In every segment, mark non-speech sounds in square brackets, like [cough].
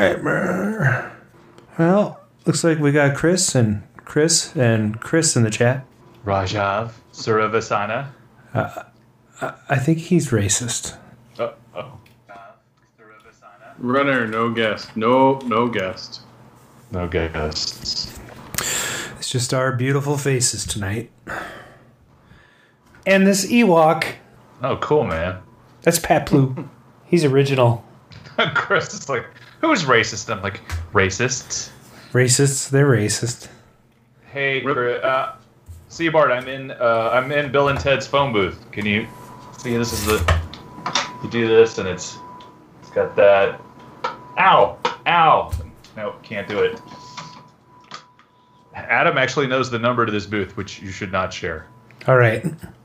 nightmare. Well, looks like we got Chris and Chris and Chris in the chat. Rajav Suravasana. Uh, I think he's racist. Oh, oh. Suravasana. Runner, no guest. No, no guest. No guests. It's just our beautiful faces tonight. And this Ewok, Oh, cool, man. that's Pat Blue. [laughs] He's original. Chris is like, who's racist? I'm like, racists. Racists, they're racist. Hey, Rip. Chris, uh, see Bart, I'm in. Uh, I'm in Bill and Ted's phone booth. Can you see? This is the. You do this, and it's. It's got that. Ow! Ow! No, can't do it. Adam actually knows the number to this booth, which you should not share. All right.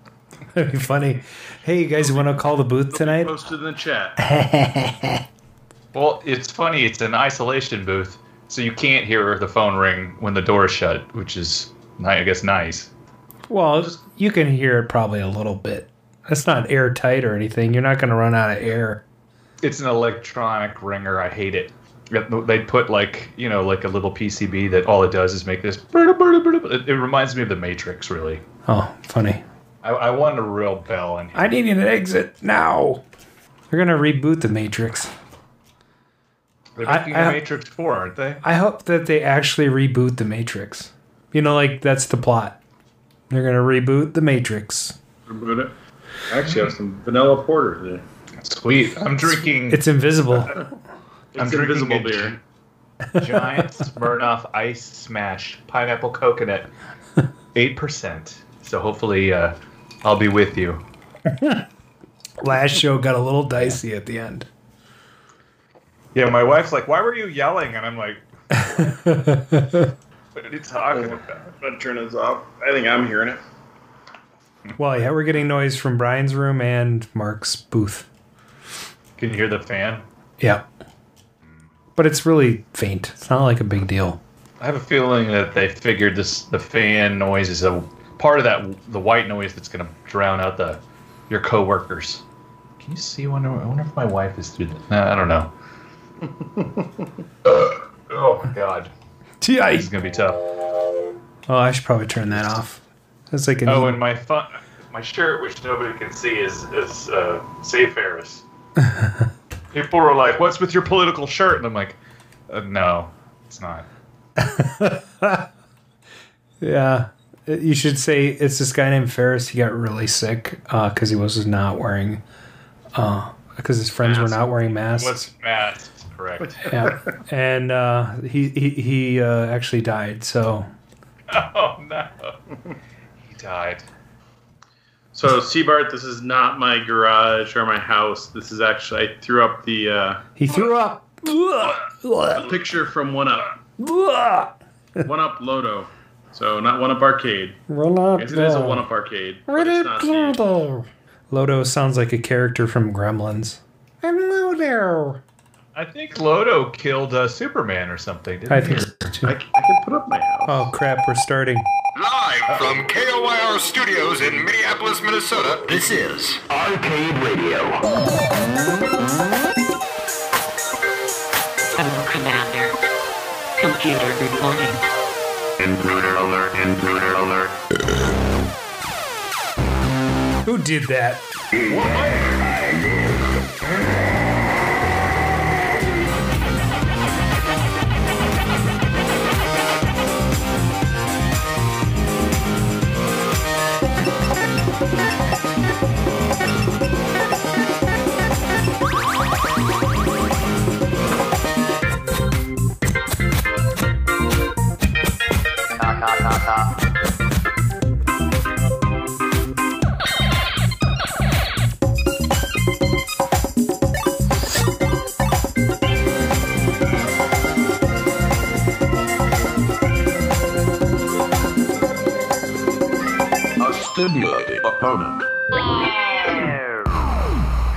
[laughs] That'd be funny. Hey, you guys, you want to call the booth tonight? Posted in the chat. [laughs] Well, it's funny. It's an isolation booth, so you can't hear the phone ring when the door is shut, which is, I guess, nice. Well, you can hear it probably a little bit. It's not airtight or anything. You're not going to run out of air. It's an electronic ringer. I hate it. They put like you know like a little PCB that all it does is make this. It, reminds me of the Matrix, really. Oh, funny. I, I want a real bell in here. I need an exit now. They're going to reboot the Matrix. They're I- making I- the Matrix Four, aren't they? I hope that they actually reboot the Matrix. You know, like that's the plot. They're going to reboot the Matrix. Reboot it. I actually have some vanilla porter today. Sweet. I'm drinking. It's invisible. [laughs] I'm It's drinking invisible beer. Giant Smirnoff Ice Smash Pineapple Coconut, [laughs] eight percent. So hopefully, uh, I'll be with you. [laughs] Last show got a little dicey at the end. Yeah, my wife's like, "Why were you yelling?" And I'm like, [laughs] "What are you talking about?" I'm gonna turn this off. I think I'm hearing it. Well, yeah, we're getting noise from Brian's room and Mark's booth. Can you hear the fan? Yeah. But it's really faint. It's not like a big deal. I have a feeling that they figured this the fan noise is a part of that the white noise that's going to drown out the your coworkers. Can you see? I wonder, I wonder if my wife is through. The, nah, I don't know. [laughs] oh my god, this is going to be tough. Oh, I should probably turn that off. That's like a Oh, and my fun, my shirt, which nobody can see, is is uh, Save Ferris. [laughs] People were like, "What's with your political shirt?" And I'm like, uh, "No, it's not." [laughs] yeah. You should say it's this guy named Ferris. He got really sick because he was not wearing, because his friends were not wearing masks. What's masks? Correct. yeah, and uh, he he he uh, actually died. So [laughs] Oh no, he died. So, Seabart, this is not my garage or my house. This is actually I threw up the uh, he threw up. A picture from One Up. One Up Lodo. So not One Up Arcade. Run up Yes, it is a One Up Arcade. but Run it's up not Lodo. Lodo sounds like a character from Gremlins. I'm Lodo. I think Lodo killed uh, Superman or something. Didn't I he? think so too. I, c- I can put up my house. Oh crap, we're starting. Live from KOYR Studios in Minneapolis, Minnesota, this is Arcade Radio. Hello, Commander. Computer reporting. Intruder alert, intruder alert. Who did that?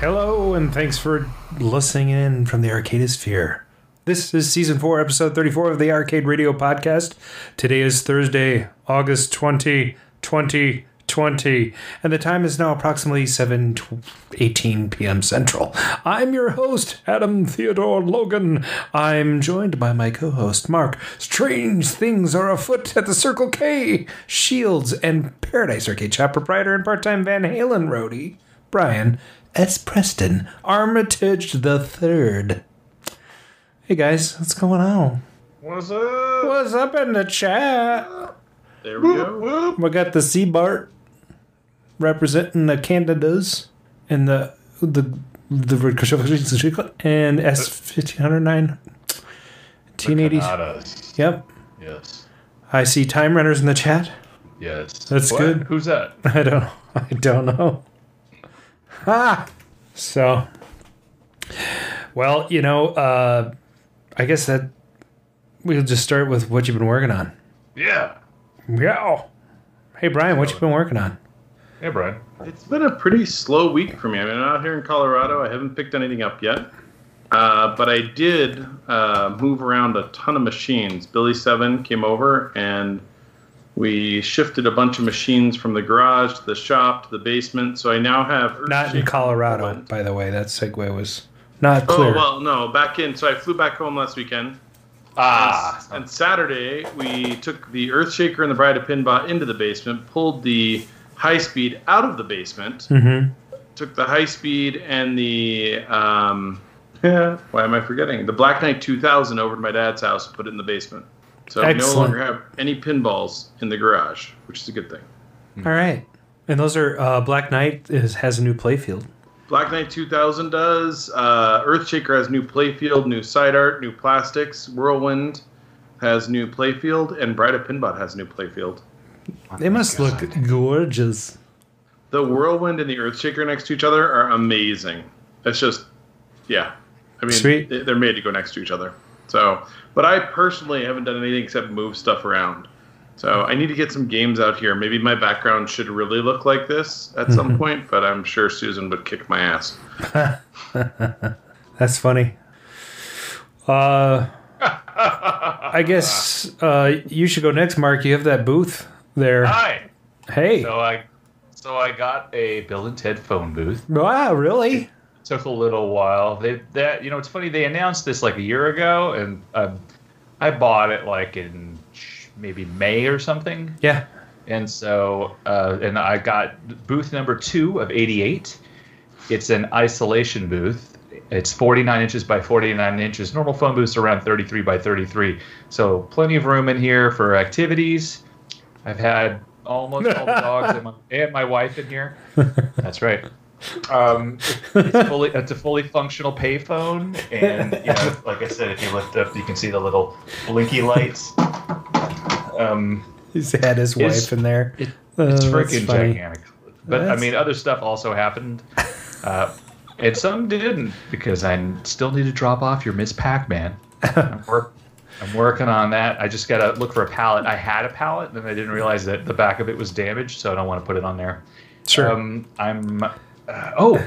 Hello, and thanks for listening in from the Arcadisphere. This is season four, episode 34 of the Arcade Radio Podcast. Today is Thursday, August 20, 2020. 20, and the time is now approximately 7 18 p.m. Central. I'm your host, Adam Theodore Logan. I'm joined by my co host, Mark. Strange things are afoot at the Circle K, Shields, and Paradise Arcade shop proprietor and part time Van Halen roadie, Brian S. Preston, Armitage the Third. Hey guys, what's going on? What's up? What's up in the chat? There we go. We got the Sea Bart representing the Canadas and the the the and S fifteen hundred nine. Teen eighties. Canadas. Yep. Yes. I see time runners in the chat. Yes. That's What? good. Who's that? [laughs] I don't I don't know. Ah so well, you know, uh I guess that we'll just start with what you've been working on. Yeah. Yeah. Hey Brian, what you been working on? Hey, Brian. It's been a pretty slow week for me. I mean, I'm out here in Colorado. I haven't picked anything up yet. Uh, but I did uh, move around a ton of machines. Billy Seven came over and we shifted a bunch of machines from the garage to the shop to the basement. So I now have Not in Colorado, Whirlwind. by the way. That segue was not clear. Oh well, no, back in. So I flew back home last weekend. Ah. And Saturday, we took the Earthshaker and the Bride of Pinbot into the basement, pulled the high speed out of the basement, hmm took the high speed and the um, [laughs] yeah, why am I forgetting the Black Knight 2000 over to my dad's house and put it in the basement. So we no longer have any pinballs in the garage, which is a good thing. All right. And those are uh, Black Knight is, has a new playfield. Black Knight 2000 does. Uh, Earthshaker has new playfield, new side art, new plastics. Whirlwind has new playfield, and Bride of Pinbot has new playfield. They must look gorgeous. The Whirlwind and the Earthshaker next to each other are amazing. It's just, yeah. I mean, Sweet. they- they're made to go next to each other. So, but I personally haven't done anything except move stuff around. So I need to get some games out here. Maybe my background should really look like this at some [laughs] point, but I'm sure Susan would kick my ass. [laughs] That's funny. Uh, [laughs] I guess uh, you should go next, Mark. You have that booth there. Hi. Hey. So I, so I got a Bill and Ted phone booth. Wow, really? Took a little while. They that you know it's funny they announced this like a year ago, and um, I bought it like in maybe May or something. Yeah. And so, uh, and I got booth number two of 88. It's an isolation booth. It's 49 inches by 49 inches. Normal phone booths are around 33 by 33. So plenty of room in here for activities. I've had almost all the dogs and my, [laughs] and my wife in here. That's right. Um, it's fully it's a fully functional payphone, and you know, like I said, if you lift up, you can see the little blinky lights. Um, He's had his wife in there. it, Oh, it's that's freaking gigantic. But That's- I mean, other stuff also happened, uh, and some didn't because I still need to drop off your Miss Pac-Man. I'm, [laughs] work, I'm working on that. I just gotta look for a palette. I had a palette, and I didn't realize that the back of it was damaged, so I don't want to put it on there. Sure. Um, I'm. Uh, oh,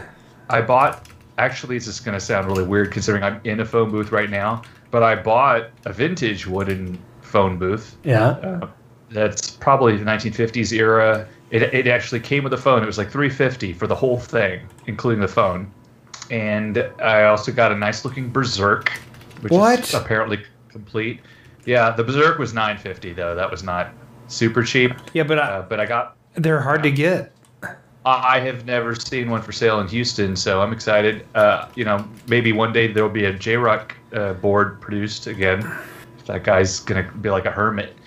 I bought. Actually, this is going to sound really weird considering I'm in a phone booth right now. But I bought a vintage wooden phone booth. yeah. Uh, that's probably the 1950s era. It, it actually came with a phone. It was like 350 for the whole thing, including the phone. And I also got a nice looking Berserk, which What? is apparently complete. Yeah, the Berserk was 950 though. That was not super cheap. Yeah, but Uh, but I got they're hard to get. I have never seen one for sale in Houston, so I'm excited. Uh, you know, maybe one day there'll be a JROK uh, board produced again. That guy's gonna be like a hermit.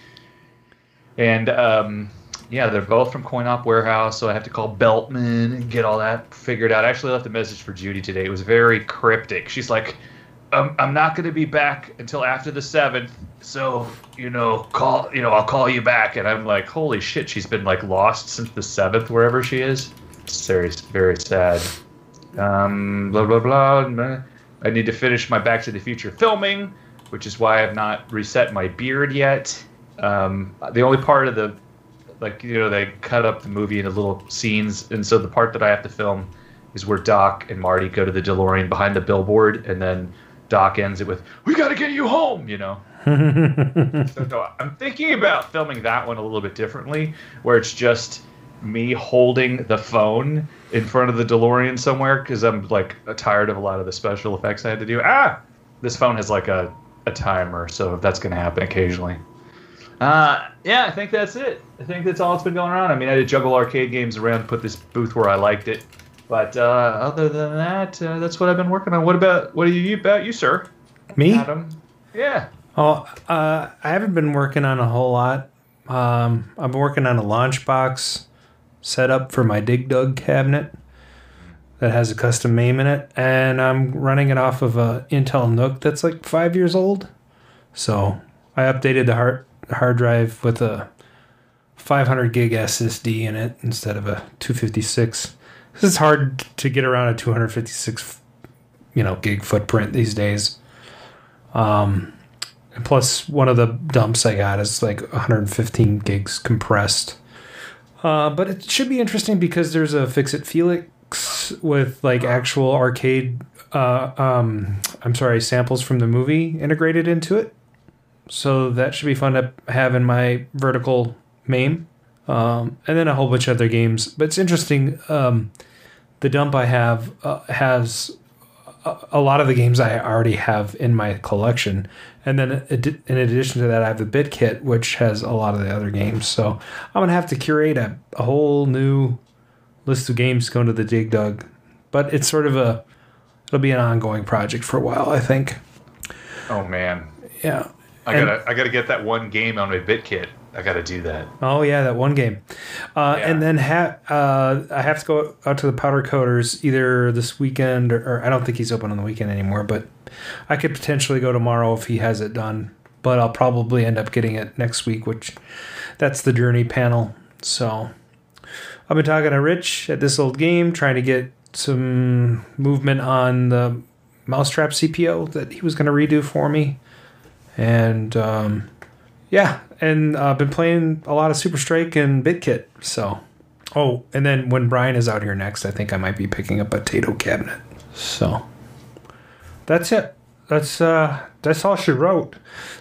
And um, yeah, they're both from Coin Op Warehouse, so I have to call Beltman and get all that figured out. I actually left a message for Judy today. It was very cryptic. She's like, um, "I'm not going to be back until after the seventh, so you know, call. You know, I'll call you back." And I'm like, "Holy shit!" She's been like lost since the seventh, wherever she is. It's very, very sad. Um, blah blah blah. I need to finish my Back to the Future filming, which is why I've not reset my beard yet. Um, the only part of the like you know they cut up the movie into little scenes, and so the part that I have to film is where Doc and Marty go to the DeLorean behind the billboard, and then Doc ends it with "We got to get you home," you know. [laughs] so, so I'm thinking about filming that one a little bit differently, where it's just me holding the phone in front of the DeLorean somewhere because I'm like tired of a lot of the special effects I had to do. Ah, this phone has like a a timer, so that's going to happen occasionally. Uh, yeah, I think that's it. I think that's all that's been going on. I mean, I did juggle arcade games around, put this booth where I liked it, but uh, other than that, uh, that's what I've been working on. What about what are you about you, sir? Me? Adam? Yeah. Oh, uh, I haven't been working on a whole lot. Um, I've been working on a launch box setup for my Dig Dug cabinet that has a custom MAME in it, and I'm running it off of a Intel NUC that's like five years old. So I updated the hard hard drive with a 500 gig SSD in it instead of a 256. It's hard to get around a 256, you know, gig footprint these days. Um, and plus, one of the dumps I got is like 115 gigs compressed. Uh, but it should be interesting because there's a Fix It Felix with like actual arcade, uh, um, I'm sorry, samples from the movie integrated into it. So that should be fun to have in my vertical MAME. Um, and then a whole bunch of other games. But it's interesting. Um, the dump I have uh, has a, lot of the games I already have in my collection. And then in addition to that, I have the Bit Kit, which has a lot of the other games. So I'm going to have to curate a, a whole new list of games going to the Dig Dug. But it's sort of a, it'll be an ongoing project for a while, I think. Oh man, Yeah. I And- gotta I gotta get that one game on my BitKit. I gotta do that. Oh yeah, that one game. Uh, Yeah. And then ha- uh, I have to go out to the Powder Coaters either this weekend or, or I don't think he's open on the weekend anymore. But I could potentially go tomorrow if he has it done. But I'll probably end up getting it next week, which that's the Journey panel. So I've been talking to Rich at this old game, trying to get some movement on the Mousetrap CPO that he was going to redo for me, and. Um, yeah, and uh, been playing a lot of Super Strike and BitKit. So, oh, and then when Brian is out here next, I think I might be picking up a Taito cabinet. So, that's it. That's uh, that's all she wrote.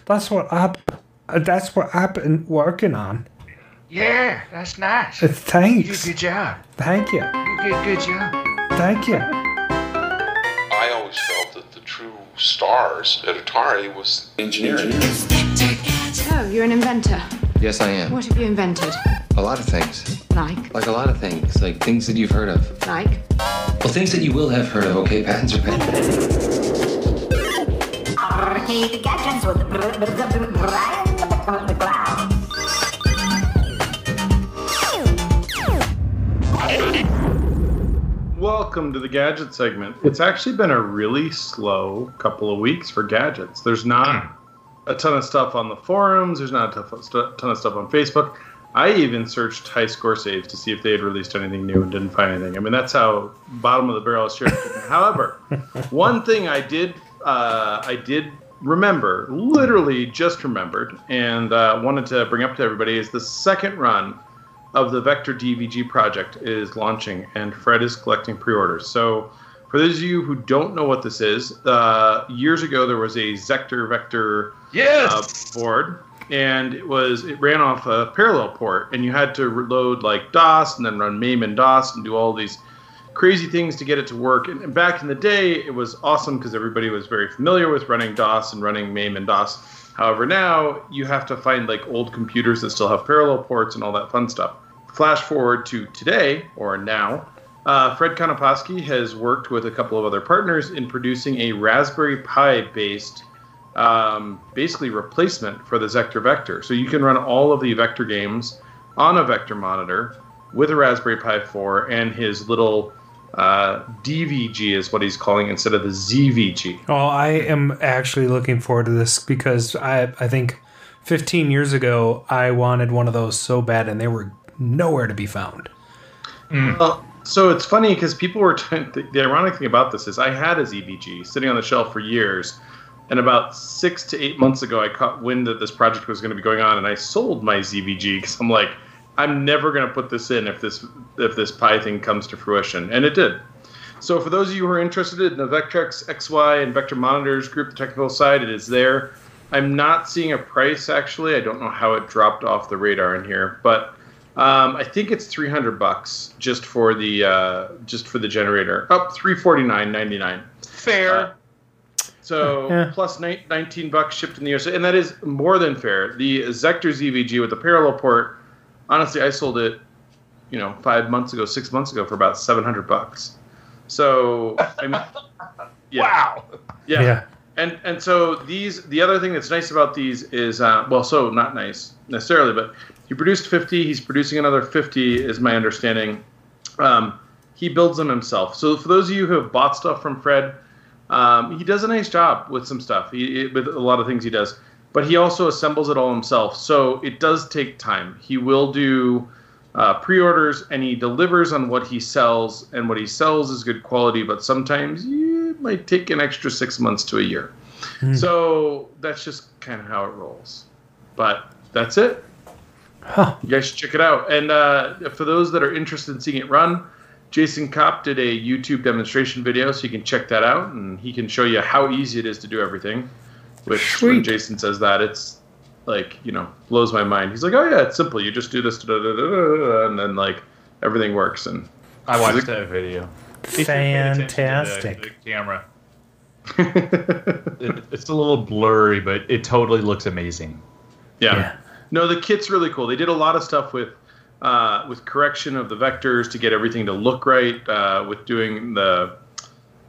That's what I. That's what I've been working on. Yeah, that's nice. Uh, You Thanks. did a good job. Thank you. You did a good job. Thank you. I always felt that the true stars at Atari was engineering. So, you're an inventor. Yes, I am. What have you invented? A lot of things. Like? Like a lot of things. Like things that you've heard of. Like? Well, things that you will have heard of, okay? Patents are pending. Arcade gadgets with Brian McLeod. Welcome to the gadget segment. It's actually been a really slow couple of weeks for gadgets. There's not hmm. A ton of stuff on the forums. There's not a ton of stuff on Facebook. I even searched high score saves to see if they had released anything new and didn't find anything. I mean, that's how bottom of the barrel is shared. [laughs] However, one thing I did, uh, I did remember, literally just remembered, and uh, wanted to bring up to everybody is the second run of the Vector DVG project is launching, and Fred is collecting pre-orders. So, for those of you who don't know what this is, uh, years ago there was a Zektor Vector Yes. uh, board, and it was it ran off a parallel port, and you had to load like DOS and then run MAME and DOS and do all these crazy things to get it to work. And, and back in the day, it was awesome because everybody was very familiar with running DOS and running MAME and DOS. However, now you have to find like old computers that still have parallel ports and all that fun stuff. Flash forward to today or now. Uh, Fred Konoposki has worked with a couple of other partners in producing a Raspberry Pi based um, basically replacement for the Zektor Vector. So you can run all of the Vector games on a Vector monitor with a Raspberry Pi 4 and his little uh, DVG is what he's calling instead of the ZVG. Oh, I am actually looking forward to this because I I think 15 years ago I wanted one of those so bad and they were nowhere to be found. Well, so it's funny because people were t- the ironic thing about this is I had a ZVG sitting on the shelf for years, and about six to eight months ago I caught wind that this project was going to be going on, and I sold my ZVG because I'm like, I'm never going to put this in if this if this Pi thing comes to fruition, and it did. So for those of you who are interested in the Vectrex XY and Vector Monitors group, the technical side, it is there. I'm not seeing a price actually. I don't know how it dropped off the radar in here, but Um, I think it's three hundred bucks just for the uh, just for the generator. Up three forty nine ninety nine. Fair. Uh, so [laughs] Yeah. plus ni- 19 bucks shipped in the US, and that is more than fair. The Zektor ZVG with the parallel port, honestly, I sold it, you know, five months ago, six months ago for about 700 bucks. So, I mean, [laughs] yeah, Wow. yeah. Yeah. And and so these, the other thing that's nice about these is, uh, well, so not nice necessarily, but he produced 50. He's producing another 50, is my understanding. Um, he builds them himself. So for those of you who have bought stuff from Fred, um, he does a nice job with some stuff. He with a lot of things he does, but he also assembles it all himself. So it does take time. He will do uh, pre-orders and he delivers on what he sells, and what he sells is good quality. But sometimes it might take an extra six months to a year. So that's just kind of how it rolls. But that's it. Huh. You guys should check it out. And uh, for those that are interested in seeing it run, Jason Kopp did a YouTube demonstration video, so you can check that out, and he can show you how easy it is to do everything. Which, when Jason says that, it's like you know blows my mind. He's like, "Oh yeah, it's simple. You just do this, da, da, da, da, da," and then like everything works." And I watched that video. He should pay attention to the- Fantastic. the camera. [laughs] It, [laughs] it's a little blurry, but it totally looks amazing. Yeah. Yeah. No, the kit's really cool. They did a lot of stuff with uh, with correction of the vectors to get everything to look right. Uh, with doing the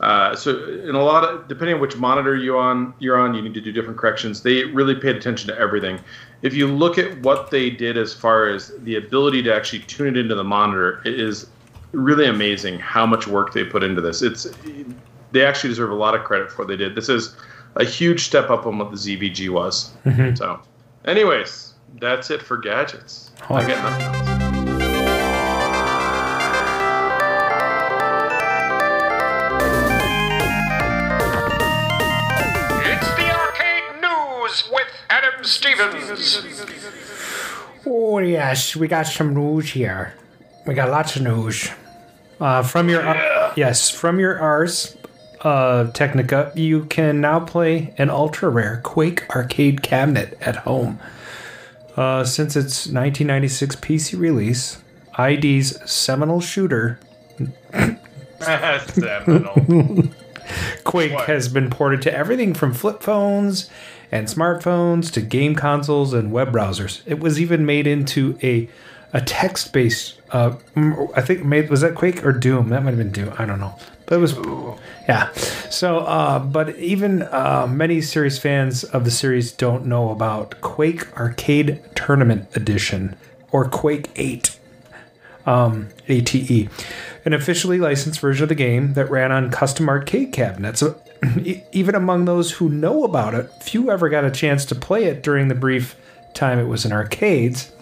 uh, so in a lot of depending on which monitor you on you're on, you need to do different corrections. They really paid attention to everything. If you look at what they did as far as the ability to actually tune it into the monitor, it is really amazing how much work they put into this. It's they actually deserve a lot of credit for what they did. This is a huge step up on what the ZVG was. So, anyways, that's it for gadgets. Oh. I got nothing else. It's the Arcade News with Adam Stevens. Oh yes, we got some news here. We got lots of news. Uh, from your yes, from your Ars uh, Technica, you can now play an ultra rare Quake arcade cabinet at home. Uh, since its 1996 PC release, ID's seminal shooter [laughs] Seminal. [laughs] Quake What? has been ported to everything from flip phones and smartphones to game consoles and web browsers. It was even made into a a text based. Uh, I think made was that Quake or Doom? That might have been Doom. I don't know, it was yeah. So, uh, but even uh, many series fans of the series don't know about Quake Arcade Tournament Edition or Quake Eight. Um, ATE, an officially licensed version of the game that ran on custom arcade cabinets. [clears throat] Even among those who know about it, few ever got a chance to play it during the brief time it was in arcades.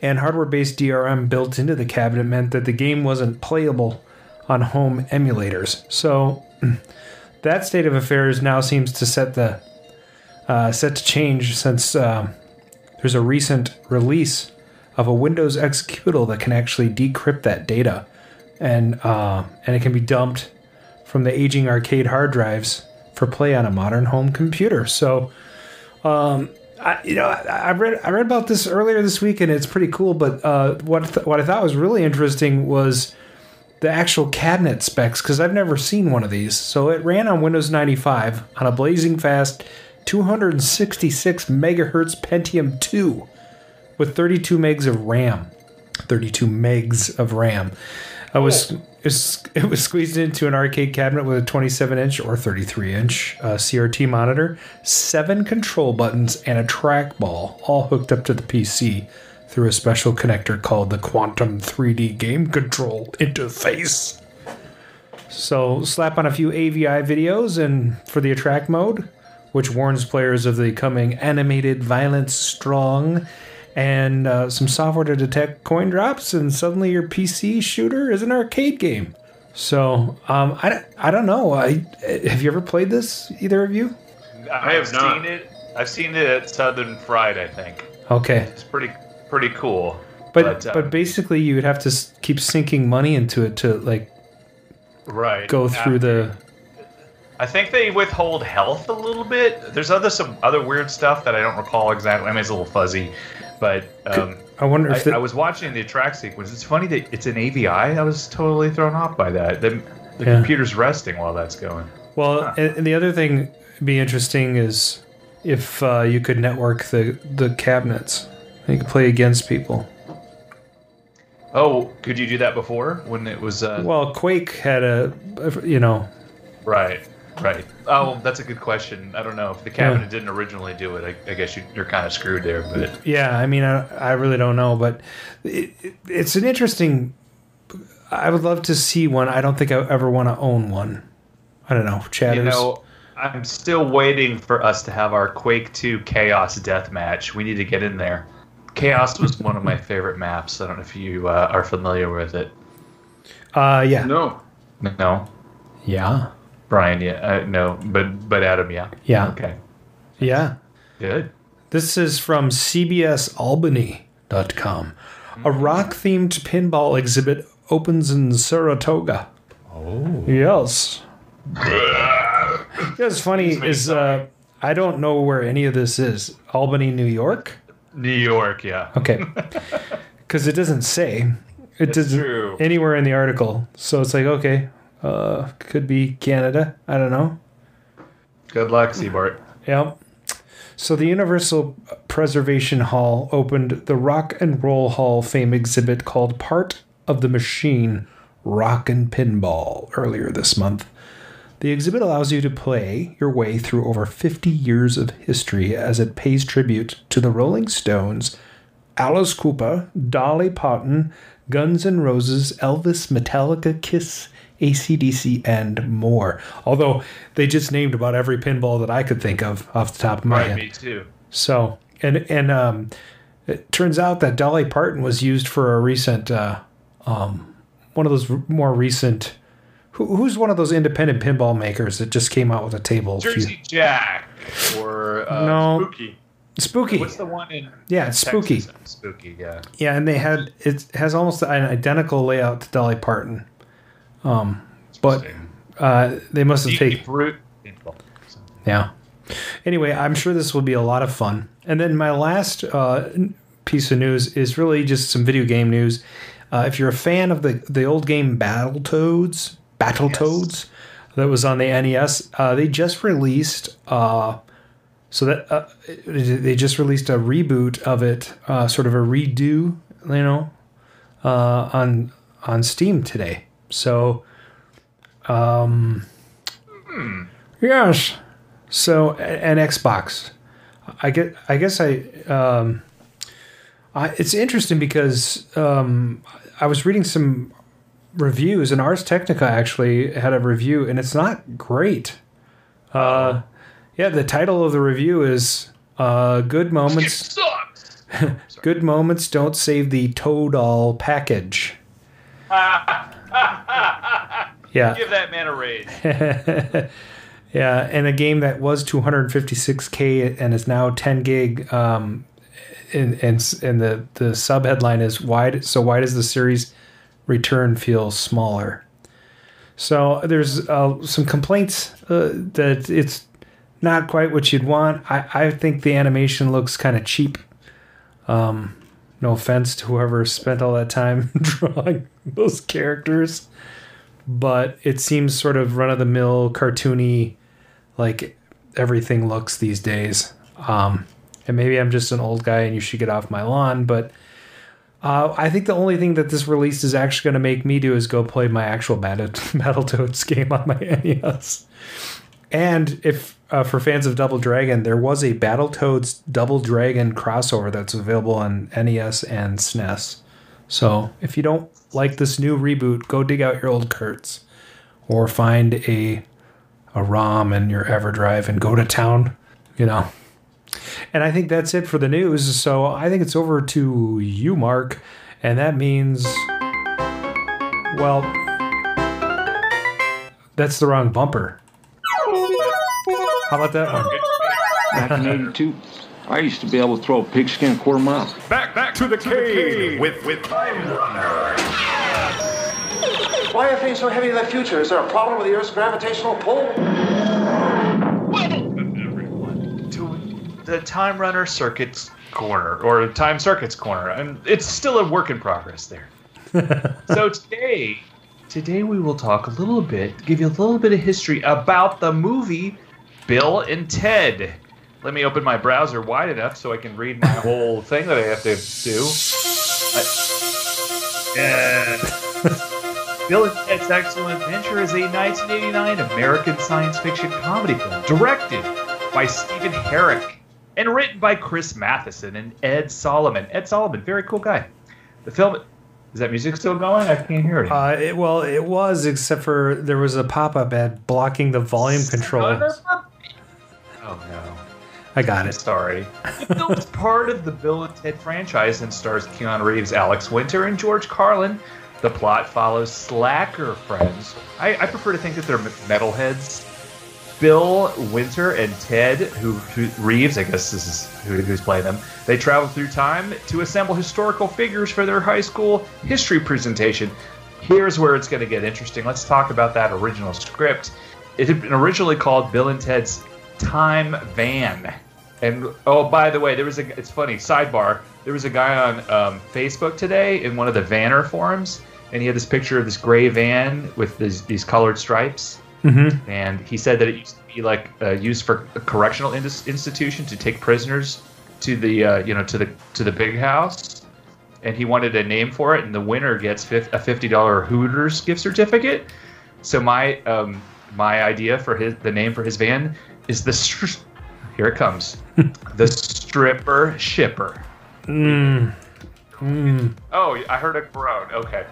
And hardware based DRM built into the cabinet meant that the game wasn't playable on home emulators. So, [clears throat] that state of affairs now seems to set the uh, set to change since um, there's a recent release of a Windows executable that can actually decrypt that data, and uh, and it can be dumped from the aging arcade hard drives for play on a modern home computer. So, um, I, you know, I, I read I read about this earlier this week, and it's pretty cool. But uh, what th- what I thought was really interesting was the actual cabinet specs because I've never seen one of these. So it ran on Windows 95 on a blazing fast 266 megahertz Pentium 2 with 32 megs of RAM. 32 megs of RAM. I was it was, squeezed into an arcade cabinet with a 27 inch or 33 inch uh, CRT monitor, seven control buttons, and a trackball, all hooked up to the PC through a special connector called the Quantum 3D Game Control Interface. So slap on a few AVI videos and for the attract mode, which warns players of the coming animated violence strong, and uh, some software to detect coin drops, and suddenly your PC shooter is an arcade game. So um, I, don't- I don't know. I, have you ever played this, either of you? I have I've not. seen it. I've seen it at Southern Fried. I think Okay, it's pretty pretty cool. but uh, but basically you would have to keep sinking money into it to like right go through the. I think they withhold health a little bit. There's other some other weird stuff that I don't recall exactly. I mean, it's a little fuzzy, but um, I wonder I, if the, I was watching the track sequence. It's funny that it's an AVI. I was totally thrown off by that. The, the Yeah. computer's resting while that's going. well, and, and the other thing be interesting is if uh, you could network the the cabinets. You could play against people. Oh, could you do that before when it was? Uh, Well, Quake had a, you know, right, right. Oh, that's a good question. I don't know if the cabinet didn't originally do it. I, I guess you, you're kind of screwed there. But yeah. I mean, I, I really don't know, but it, it, it's an interesting. I would love to see one. I don't think I ever want to own one. I don't know, chatters. you know, I'm still waiting for us to have our Quake 2 Chaos Death Match. We need to get in there. Chaos was one of my favorite maps. I don't know if you uh, are familiar with it. uh, yeah, No. No, yeah, Brian, yeah, uh, no, but but Adam, yeah, yeah, okay, yeah. good. This is from CBSAlbany.com. A rock themed pinball exhibit opens in Saratoga. Oh. Yes. What's funny is uh, I don't know where any of this is. Albany, New York? New York, yeah. Okay. [laughs] Because it doesn't say. It That's doesn't true. anywhere in the article. So it's like, okay, uh, could be Canada. I don't know. Good luck, Seabart. Yep. So the Universal Preservation Hall opened the Rock and Roll Hall of Fame exhibit called Part of the Machine Rock and Pinball earlier this month. The exhibit allows you to play your way through over 50 years of history as it pays tribute to the Rolling Stones, Alice Cooper, Dolly Parton, Guns N' Roses, Elvis, Metallica, Kiss, ACDC, and more. Although they just named about every pinball that I could think of off the top of my Right, head. me too. So, and and um, it turns out that Dolly Parton was used for a recent, uh, um, one of those more recent. Who, who's one of those independent pinball makers that just came out with a table? a few- Jersey Jack or uh, no, Spooky. spooky. What's the one in? Yeah, it's spooky. Texas? Spooky, yeah. Yeah, and they had it has almost an identical layout to Dolly Parton. Um, but uh, they must have Deep taken root. Yeah. Anyway, I'm sure this will be a lot of fun. And then my last uh, piece of news is really just some video game news. Uh, if you're a fan of the the old game Battletoads, Battletoads, that was on the NES, uh, they just released. Uh, so that uh, they just released a reboot of it, uh, sort of a redo, you know, uh, on on Steam today. So, um, yes. So an Xbox, I get. I guess I. Um, I it's interesting because um, I was reading some reviews, and Ars Technica actually had a review, and it's not great. Uh, yeah, the title of the review is uh, "Good Moments." [laughs] Good moments don't save the Toadall package. [laughs] yeah. Give that man a raise. [laughs] yeah, and a game that was 256k and is now 10 gig. Um, and and and the the sub headline is why so why does the series return feels smaller? So there's uh, some complaints uh, that it's not quite what you'd want. I, I think the animation looks kind of cheap. Um, no offense to whoever spent all that time [laughs] drawing those characters, but it seems sort of run of the mill, cartoony, like everything looks these days. Um, and maybe I'm just an old guy and you should get off my lawn, but uh, I think the only thing that this release is actually going to make me do is go play my actual Battle- [laughs] Battletoads game on my [laughs] NES. And if uh, for fans of Double Dragon, there was a Battletoads Double Dragon crossover that's available on NES and SNES. So if you don't like this new reboot, go dig out your old Kurtz, or find a a ROM in your EverDrive and go to town. You know. And I think that's it for the news. So I think it's over to you, Mark, and that means, well, that's the wrong bumper. How about that one? Back in 82, I used to be able to throw a pigskin a quarter mile. Back, back to the cave with, with Time Runner. Why are things so heavy in the future? Is there a problem with the Earth's gravitational pull? Doing the Time Runner Circuits corner or Time Circuits corner, and it's still a work in progress there. [laughs] so today, today we will talk a little bit, give you a little bit of history about the movie Bill and Ted. Let me open my browser wide enough so I can read my [laughs] whole thing that I have to do. I- uh, Bill and Ted's Excellent Adventure is a 1989 American science fiction comedy film directed by Stephen Herek and written by Chris Matheson and Ed Solomon. Ed Solomon, very cool guy. The film is that music still going? I can't hear it. Uh, it, well, it was, except for there was a pop-up ad blocking the volume control. Oh no. I got it. Sorry. The film is part of the Bill and Ted franchise and stars Keanu Reeves, Alex Winter, and George Carlin. The plot follows slacker friends. I, I prefer to think that they're metalheads. Bill Winter and Ted, who, who Reeves, I guess this is who, who's playing them. They travel through time to assemble historical figures for their high school history presentation. Here's where it's going to get interesting. Let's talk about that original script. It had been originally called Bill and Ted's Time Van. And oh, by the way, there was a. It's funny. Sidebar. There was a guy on um, Facebook today in one of the Vanner forums, and he had this picture of this gray van with these, these colored stripes. Mm-hmm. And he said that it used to be like uh, used for a correctional indus- institution to take prisoners to the uh, you know to the to the big house. And he wanted a name for it, and the winner gets fif- a fifty dollar Hooters gift certificate. So my um, my idea for his the name for his van is the str- here it comes [laughs] the stripper shipper. Mm. Mm. Oh, I heard a groan. Okay,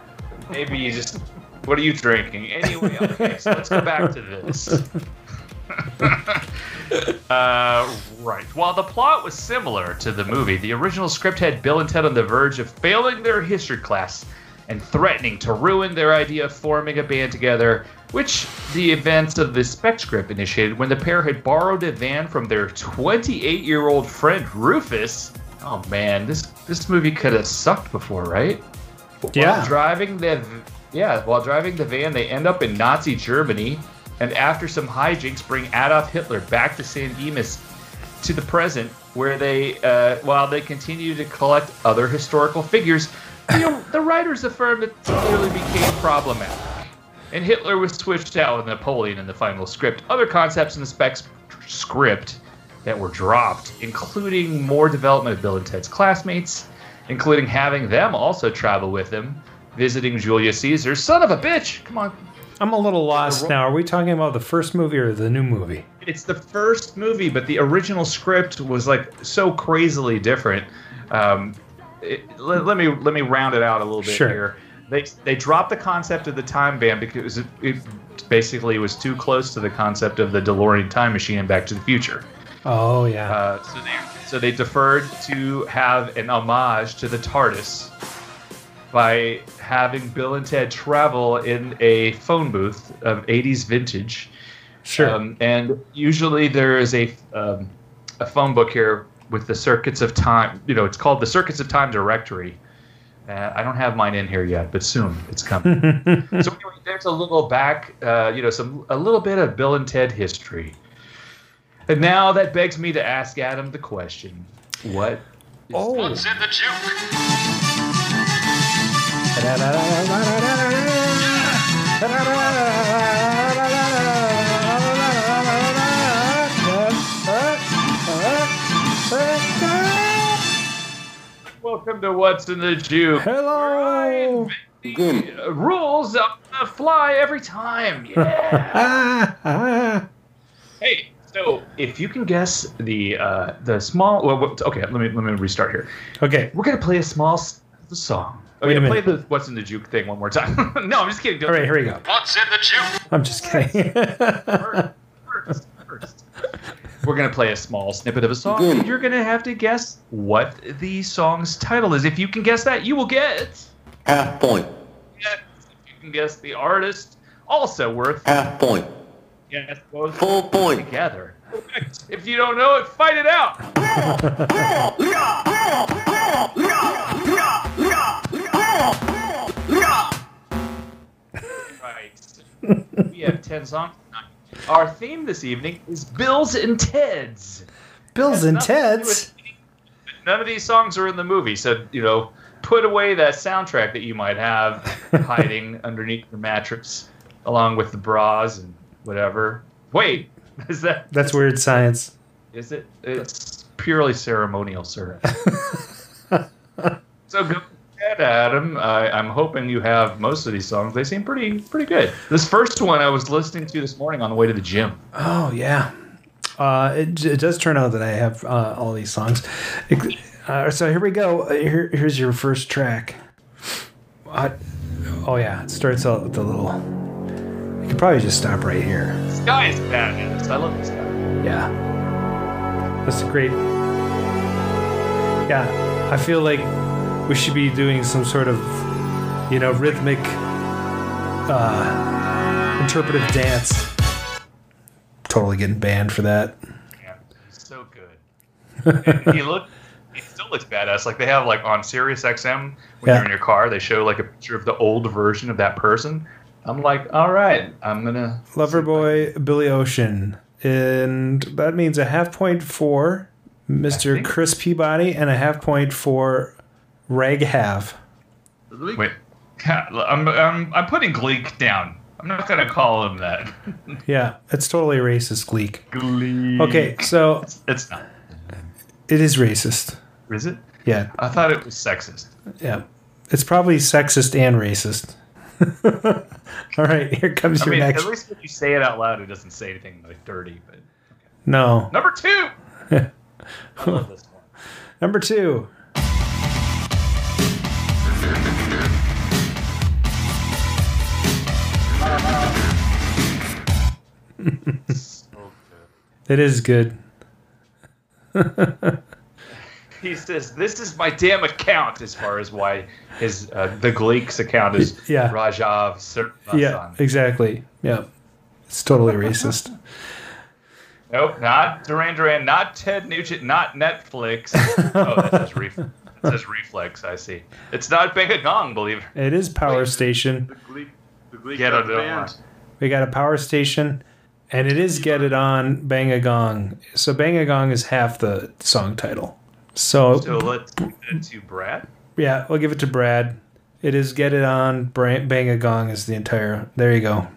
maybe you just. What are you drinking? Anyway, okay, so let's go back to this. [laughs] uh, right. While the plot was similar to the movie, the original script had Bill and Ted on the verge of failing their history class and threatening to ruin their idea of forming a band together, which the events of the spec script initiated when the pair had borrowed a van from their 28 year old friend Rufus. Oh man, this this movie could have sucked before, right? Yeah. While driving the yeah, while driving the van, they end up in Nazi Germany, and after some hijinks, bring Adolf Hitler back to San Dimas to the present, where they uh, while they continue to collect other historical figures. The, the writers affirm that it clearly became problematic, and Hitler was switched out with Napoleon in the final script. Other concepts in the spec script that were dropped, including more development of Bill and Ted's classmates, including having them also travel with them, visiting Julius Caesar. Son of a bitch! Come on. I'm a little lost now. Are we talking about the first movie or the new movie? It's the first movie, but the original script was like so crazily different. Um, it, let, let, me let me round it out a little bit Sure. here. They they dropped the concept of the time band because it, it basically was too close to the concept of the DeLorean time machine and Back to the Future. Oh yeah. Uh, so they so they deferred to have an homage to the TARDIS by having Bill and Ted travel in a phone booth of 80s vintage. Sure. Um, and usually there is a um, a phone book here with the Circuits of Time. You know, it's called the Circuits of Time Directory. Uh, I don't have mine in here yet, but soon it's coming. [laughs] so anyway, there's a little back, uh, you know, some a little bit of Bill and Ted history. And now that begs me to ask Adam the question: What? Oh. What's in the juke? Welcome to What's in the Jew. Hello. Uh, rules on the fly every time. [laughs] Yeah. hey, so if you can guess the uh, the small, well, okay, let me let me restart here. Okay. We're gonna play a small s- Oh, song. Wait Okay, a play the What's in the Juke thing one more time. [laughs] no, I'm just kidding. All right, here we go. What's in the juke? I'm just kidding. First, first. We're gonna play a small snippet of a song, and you're gonna have to guess what the song's title is. If you can guess that, you will get Half point. Yes, if you can guess the artist, also worth Half point. yes both Full point. together. If you don't know it, fight it out. We have ten songs tonight. Our theme this evening is Bills and Teds. Bills and Teds. None of these songs are in the movie, so you know, put away that soundtrack that you might have [laughs] hiding underneath your mattress, along with the bras and whatever. Wait, [laughs] is that That's weird science. is it? It's purely ceremonial, sir. [laughs] so go Adam. I, I'm hoping you have most of these songs. They seem pretty pretty good. This first one I was listening to this morning on the way to the gym. Oh yeah. Uh, it, it does turn out that I have uh, all these songs. Uh, so here we go. Uh, Here, here's your first track. Uh, oh yeah, it starts out with a little. You could probably just stop right here. This guy is badass. I love this guy. Yeah, that's great. Yeah, I feel like we should be doing some sort of, you know, rhythmic, uh, interpretive dance. Totally getting banned for that. Yeah, he's so good. And he look, he still looks badass. Like they have like on Sirius XM when Yeah. you're in your car, they show like a picture of the old version of that person. I'm like, all right, I'm gonna. Loverboy Billy Ocean. And that means a half point for Mr. Chris Peabody and a half point for Rag Have. Wait, I'm I'm I'm putting Gleek down. I'm not gonna call him that. [laughs] Yeah, it's totally racist, Gleek. Gleek. Okay, so It's not. it is racist. Is it? Yeah, I thought it was sexist. yeah. It's probably sexist and racist. [laughs] All right, here comes I your mean, next. at least when you say it out loud, it doesn't say anything like dirty. But No. number two. [laughs] I love this one. Number two. [laughs] It is good. [laughs] He says, "This is my damn account." As far as why his uh, the Gleek's account is [laughs] Yeah. Rajav Sirvasan. Yeah, exactly. Yeah. It's totally racist. Nope, not Duran Duran, not Ted Nugent, not Netflix. oh, that says, ref- that says Reflex. I see. It's not Bang Gong, believe it. It is Power Station. Get it on. We got a Power Station, and it is Get It On Bang a Gong. So Bang a Gong is half the song title. So, So let's give it to Brad. yeah, we'll give it to Brad. It is Get It On Bang a Gong is the entire. There you go.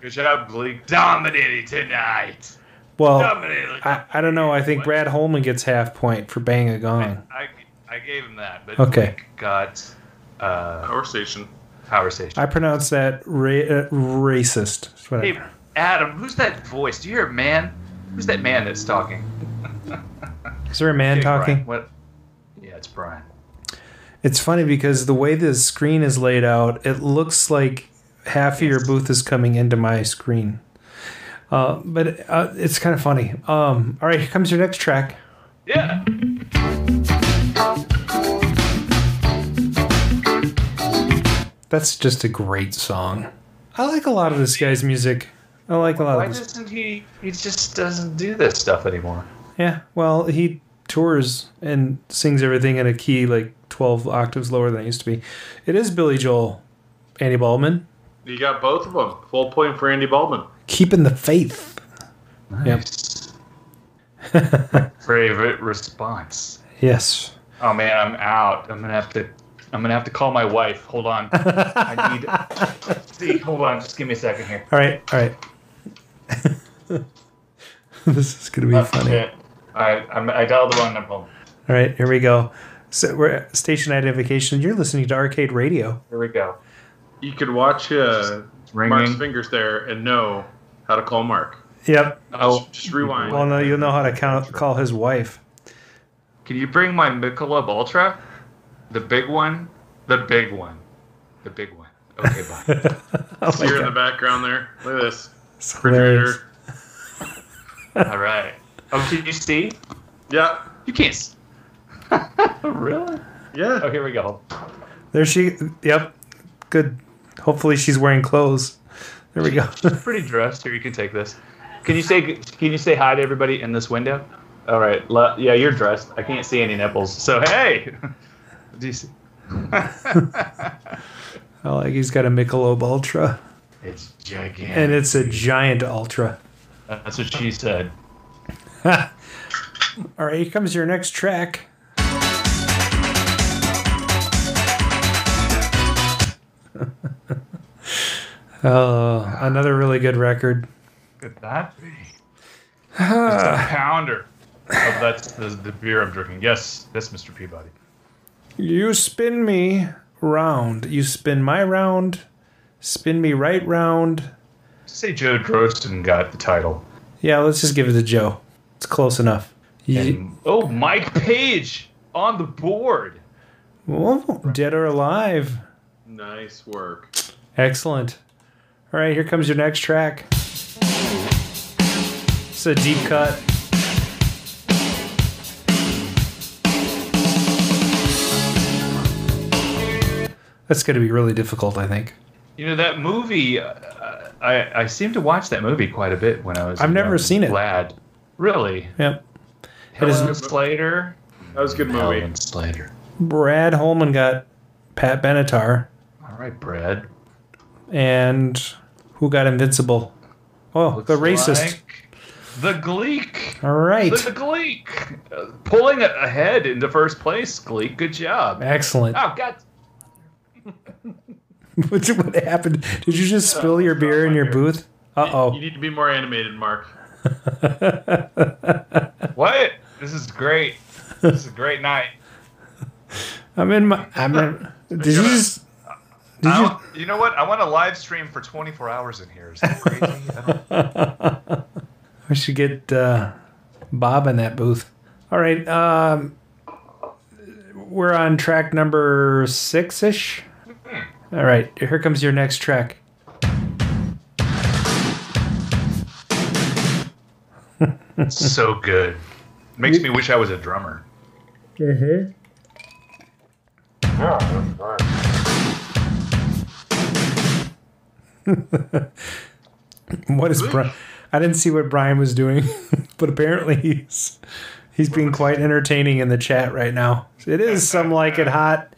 Good job, Gleek. Dominating tonight. Well, Dominating. I, I don't know. I think Brad Holman gets half point for Bang a Gong. I, I gave him that, but Okay. Gleek got uh, Power Station. Power Station. I pronounce that ra- uh, racist. That's what I- Hey, Adam, who's that voice? Do you hear a man? Who's that man that's talking? [laughs] Is there a man Okay, talking? Brian, what? Yeah, it's Brian. It's funny because the way the screen is laid out, it looks like half of your booth is coming into my screen. Uh, but uh, it's kind of funny. Um, all right, here comes your next track. Yeah. That's just a great song. I like a lot of this guy's music. I like a lot Why of. Why doesn't he? He just doesn't do this stuff anymore. Yeah, well, he tours and sings everything in a key like 12 octaves lower than it used to be. It is Billy Joel. Andy Baldwin. You got both of them. Full point for Andy Baldwin. Keeping the faith. Nice. [laughs] Favorite response. Yes. Oh man, I'm out. I'm gonna have to. I'm gonna have to call my wife. Hold on. [laughs] I need. See, hold on. Just give me a second here. All right, all right. [laughs] this is going to be funny. Okay. I I'm, I dialed the wrong number. All right, here we go. So we're at station identification. You're listening to Arcade Radio. Here we go. You could watch uh. Mark's fingers there and know how to call Mark. Yep. Oh, Just rewind. Well, no, you'll know how to count, call his wife. Can you bring my Michelob Ultra? The big one? The big one. The big one. Okay, bye. Oh See my her in the background there. Look at this. It's. Refrigerator. All right. Oh, can you see? Yeah. You can't. s- [laughs] really? Yeah. Oh, here we go. There she. Yep. Good. Hopefully she's wearing clothes. There we go. she's Pretty dressed. Here, you can take this. Can you say Can you say hi to everybody in this window? All right. Yeah, you're dressed. I can't see any nipples. So hey. [laughs] See? oh, [laughs] like he's got a Michelob Ultra, It's gigantic. and it's a giant Ultra. That's what she said. [laughs] All right, here comes your next track. [laughs] oh, another really good record. Could that be? [sighs] It's a pounder. Oh, that's the, the beer I'm drinking. Yes, yes, Mr. Peabody. You spin me round. You spin my round. Spin me right round. Say Joe Drosen got the title. Yeah, let's just give it to Joe. It's close enough. And, oh, Mike Page on the board. oh, dead or alive. Nice work. Excellent. All right, here comes your next track. It's a deep cut. That's going to be really difficult, I think. You know that movie. Uh, I I seem to watch that movie quite a bit when I was. I've never young seen it. Lad, really? Yep. It is- Helen Slater. That was a good movie. Helen Slater. Brad Holman got Pat Benatar, All right, Brad. and who got Invincible? Oh, the racist. Like the Gleek. All right. The Gleek. Uh, pulling it ahead into first place, Gleek. Good job. Excellent. Oh, God. [laughs] what, what happened? Did you just spill your beer in your booth? Uh oh. You need to be more animated, Mark. [laughs] What? This is great. This is a great night. I'm in my. I'm in. [laughs] Did you just? Did you? you know what? I want to live stream for 24 hours in here. Is that crazy? I don't- We should get uh, Bob in that booth. All right. Um, we're on track number six ish. All right. Here comes your next track. so good. Makes me wish I was a drummer. Mm-hmm. [laughs] What is Brian? I didn't see what Brian was doing, [laughs] but apparently he's he's being quite entertaining in the chat right now. It is some like it hot.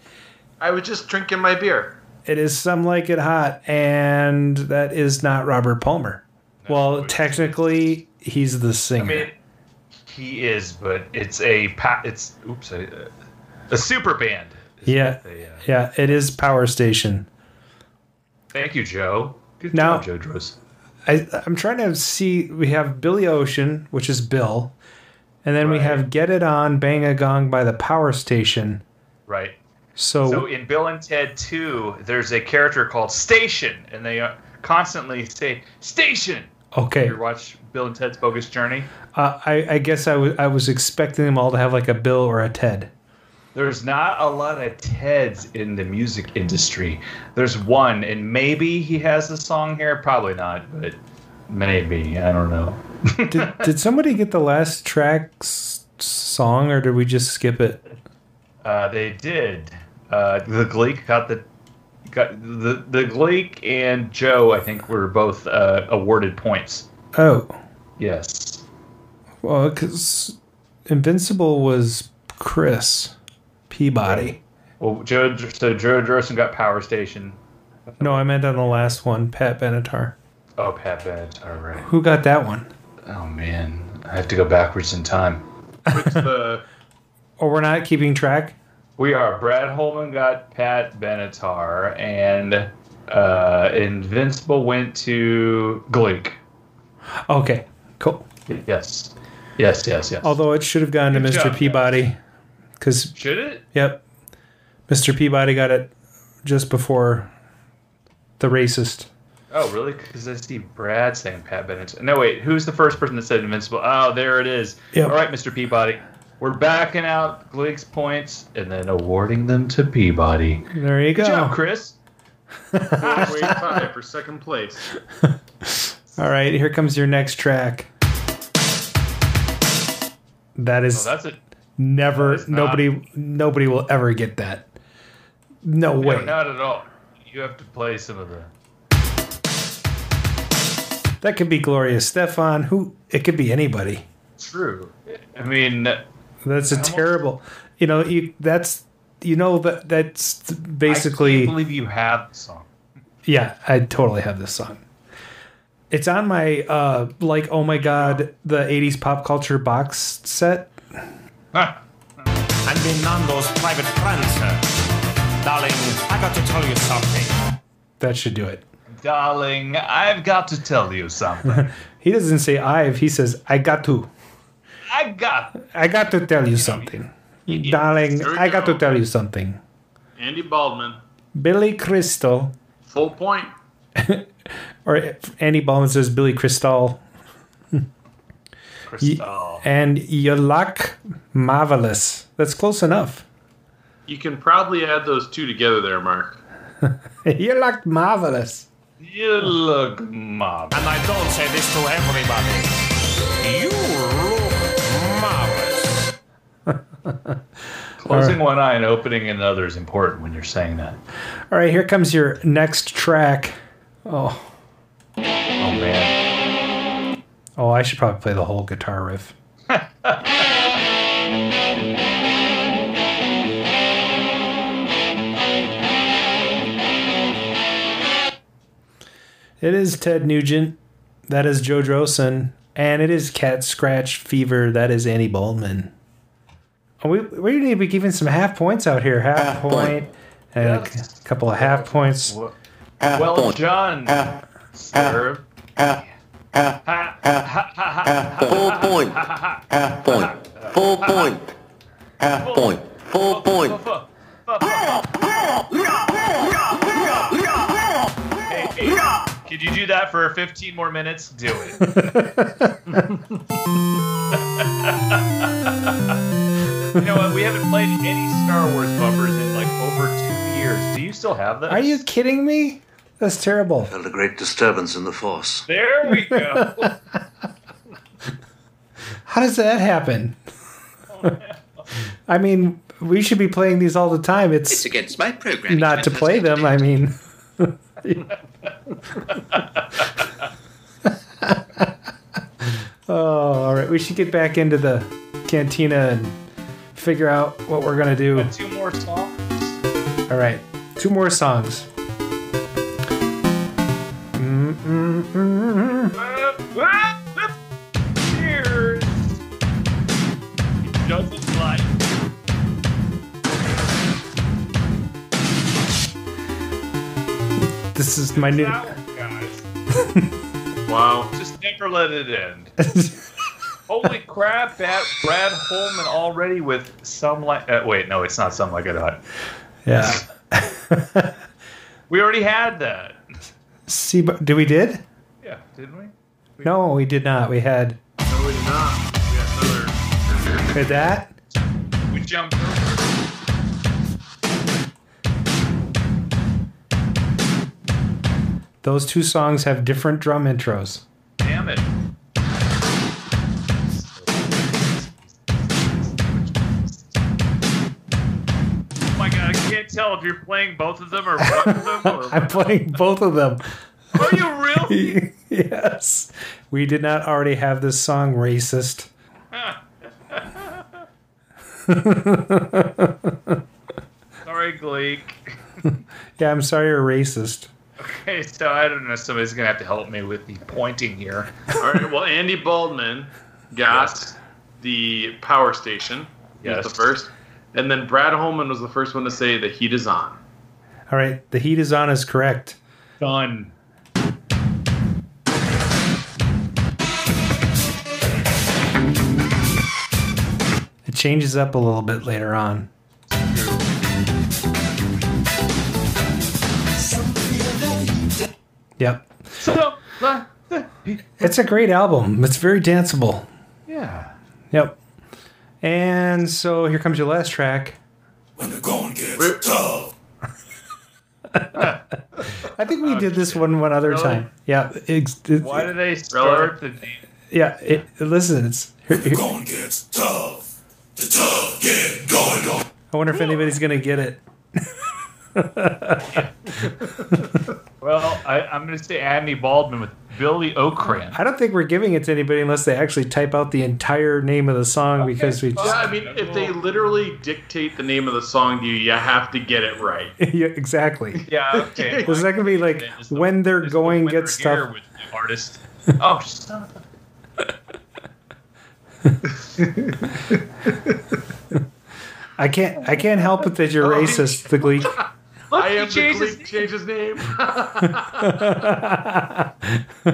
I was just drinking my beer. It is some like it hot, and that is not Robert Palmer. Well, technically, he's the singer. I mean, he is, but it's a pa- it's oops a, a super band. yeah, they, uh, yeah, it is Power Station. Thank you, Joe. Good Now- job, Joe Dros. I, I'm trying to see. We have Billy Ocean, which is Bill, and then we have "Get It On, Bang a Gong" by the Power Station. Right. So, So in Bill and Ted 2, there's a character called Station, and they uh, constantly say Station. okay, You watch Bill and Ted's Bogus Journey? uh, I, I guess I was I was expecting them all to have like a Bill or a Ted. There's not a lot of Teds in the music industry. There's one, and maybe he has a song here. Probably not, but maybe. I don't know. [laughs] Did, did somebody get the last track's song, or did we just skip it? Uh, they did. Uh, the Gleek got the got the the Gleek and Joe. I think were both uh, awarded points. Oh, Yes. well, because Invincible was Chris Peabody. Well, Joe. So Joe Drosen got Power Station. No, I meant on the last one, Pat Benatar. Oh, Pat Benatar, All right. Who got that one? Oh man, I have to go backwards in time. What's the [laughs] Oh, we're not keeping track. We are. Brad Holman got Pat Benatar, and uh, Invincible went to Gleek. Okay, cool. Yes. Yes, yes, yes. Although it should have gone to Good Mr. job, Peabody, because Should it? yep, Mr. Peabody got it just before the racist. Oh, really? Because I see Brad saying Pat Benatar. No, wait. Who's the first person that said Invincible? Oh, there it is. Yep. All right, Mr. Peabody. We're backing out Gleek's points and then awarding them to Peabody. There you Good go. job, Chris. [laughs] wait tie for second place? All right, here comes your next track. That is Oh, that's it. never that is not- nobody nobody will ever get that. No No, way. not at all. You have to play some of the. That could be Gloria Estefan. Who? It could be anybody. True. I mean, That's a terrible. You know, you that's you know that that's basically. can't believe you have the song. Yeah, I totally have this song. It's on my uh like oh my god the 80s pop culture box set. I'm being Nando's private friend, sir. Darling, I got to tell you something. That should do it. Darling, I've got to tell you something. [laughs] He doesn't say I've, he says I got to. I got. I got to tell you something. Darling, I got go. to tell you something. Andy Baldwin, Billy Crystal, full point. [laughs] or Andy Baldwin says Billy Crystal, Crystal. and your luck, marvelous. That's close enough. You can probably add those two together there, Mark. [laughs] you look marvelous. You look mob. And I don't say this to everybody. You Closing one eye and opening another is important when you're saying that. All right, here comes your next track. Oh, Oh man. oh, I should probably play the whole guitar riff. [laughs] It is Ted Nugent. That is Joe Drosen. And it is Cat Scratch Fever. That is Annie Baldwin. Oh, we, we need to be giving some half points out here. Half, point. And a c- couple of half points. Well done, sir. Full point. Half point. Full point. Half point. Full point. Hey, hey, could you do that for 15 more minutes? Do it. [laughs] [laughs] you know what? We haven't played any Star Wars bumpers in like over two years. Do you still have those? Are you kidding me? That's terrible. I Felt a great disturbance in the force. There we go. [laughs] How does that happen? I mean, we should be playing these all the time. It's, It's against my program. not to play them. I mean, [laughs] oh, all right. We should get back into the cantina and figure out what we're gonna do. Two more songs. All right, two more songs. Cheers. Doesn't like. This is my new. guys. [laughs] Wow. Just never let it end. [laughs] Holy crap, Brad, Brad Holman already with some like. Uh, wait, no, it's not some like a dot. Yeah. [laughs] We already had that. See, but did we did? Yeah, didn't we? No, we did not. We had No, we did not. We got another. we had that. We jumped over. Those two songs have different drum intros. Damn it. Tell if you're playing both of them or one of them. [laughs] Or... I'm playing both of them. Are you really? [laughs] yes. We did not already have this song racist. [laughs] Sorry, Gleek. Yeah, I'm sorry you're racist. Okay, so I don't know. Somebody's gonna have to help me with the pointing here. All right. Well, Andy Baldwin got the power station. He Yes. the first. And then Brad Holman was the first one to say the heat is on. All right, the heat is on is correct. Done. It changes up a little bit later on. Yep. So, It's a great album. It's very danceable. yeah. Yep. And so here comes your last track. When the going gets tough. I think we did this one one other Really? time. Yeah. It's, it- Why did they start the? yeah. It, listen, it's. here- here- Going gets tough. The tough get going on. I wonder if anybody's gonna get it. [laughs] [laughs] Well, I, I'm going to say Andy Baldwin with Billy O'Cran. I don't think we're giving it to anybody unless they actually type out the entire name of the song because we Just... Yeah. I mean, if they literally dictate the name of the song to you, you have to get it right. [laughs] yeah, exactly. [laughs] Yeah, okay. Is that gonna be like when they're going get Here stuff? with the artist. Oh, stop. I can't. I can't help it that you're oh, racist, the Gleek. I he am the changed his Gleek. Change his name. [laughs]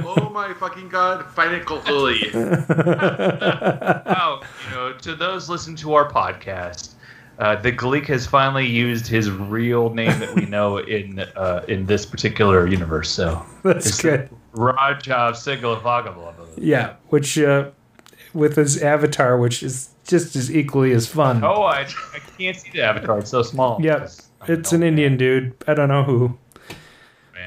oh my fucking god! Financial Uli. oh, you know, to those listening to our podcast, uh, the Gleek has finally used his real name that we know in uh, in this particular universe. So That's it's good. Rajav Sigalvagabla. Yeah, which uh, with his avatar, which is just as equally as fun. Oh, I, I can't see the avatar; it's so small. Yep, it's an Indian dude. I don't know who,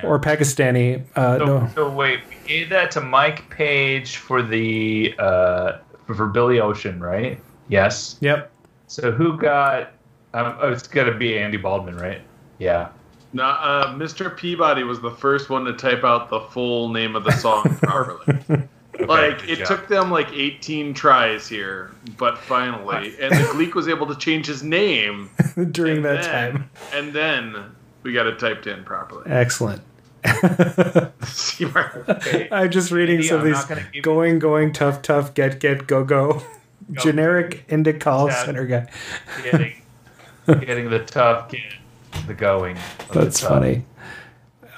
or Pakistani. Uh, So, no, so wait, we gave that to Mike Page for the uh, for, for Billy Ocean, right? Yes. Yep. So who got? Um, oh, it's got to be Andy Baldwin, right? Yeah. No, uh, Mr. Peabody was the first one to type out the full name of the song [laughs] properly. Like it job. took them like 18 tries here, but finally, and the Gleek was able to change his name [laughs] during that then- time. and then we got it typed in properly. Excellent. [laughs] [laughs] I'm just reading Andy, some of I'm these gonna give going, going, tough, tough, get, get, go, go. Generic into call Yeah. center guy. Getting, getting the tough, get the going. of the That's funny.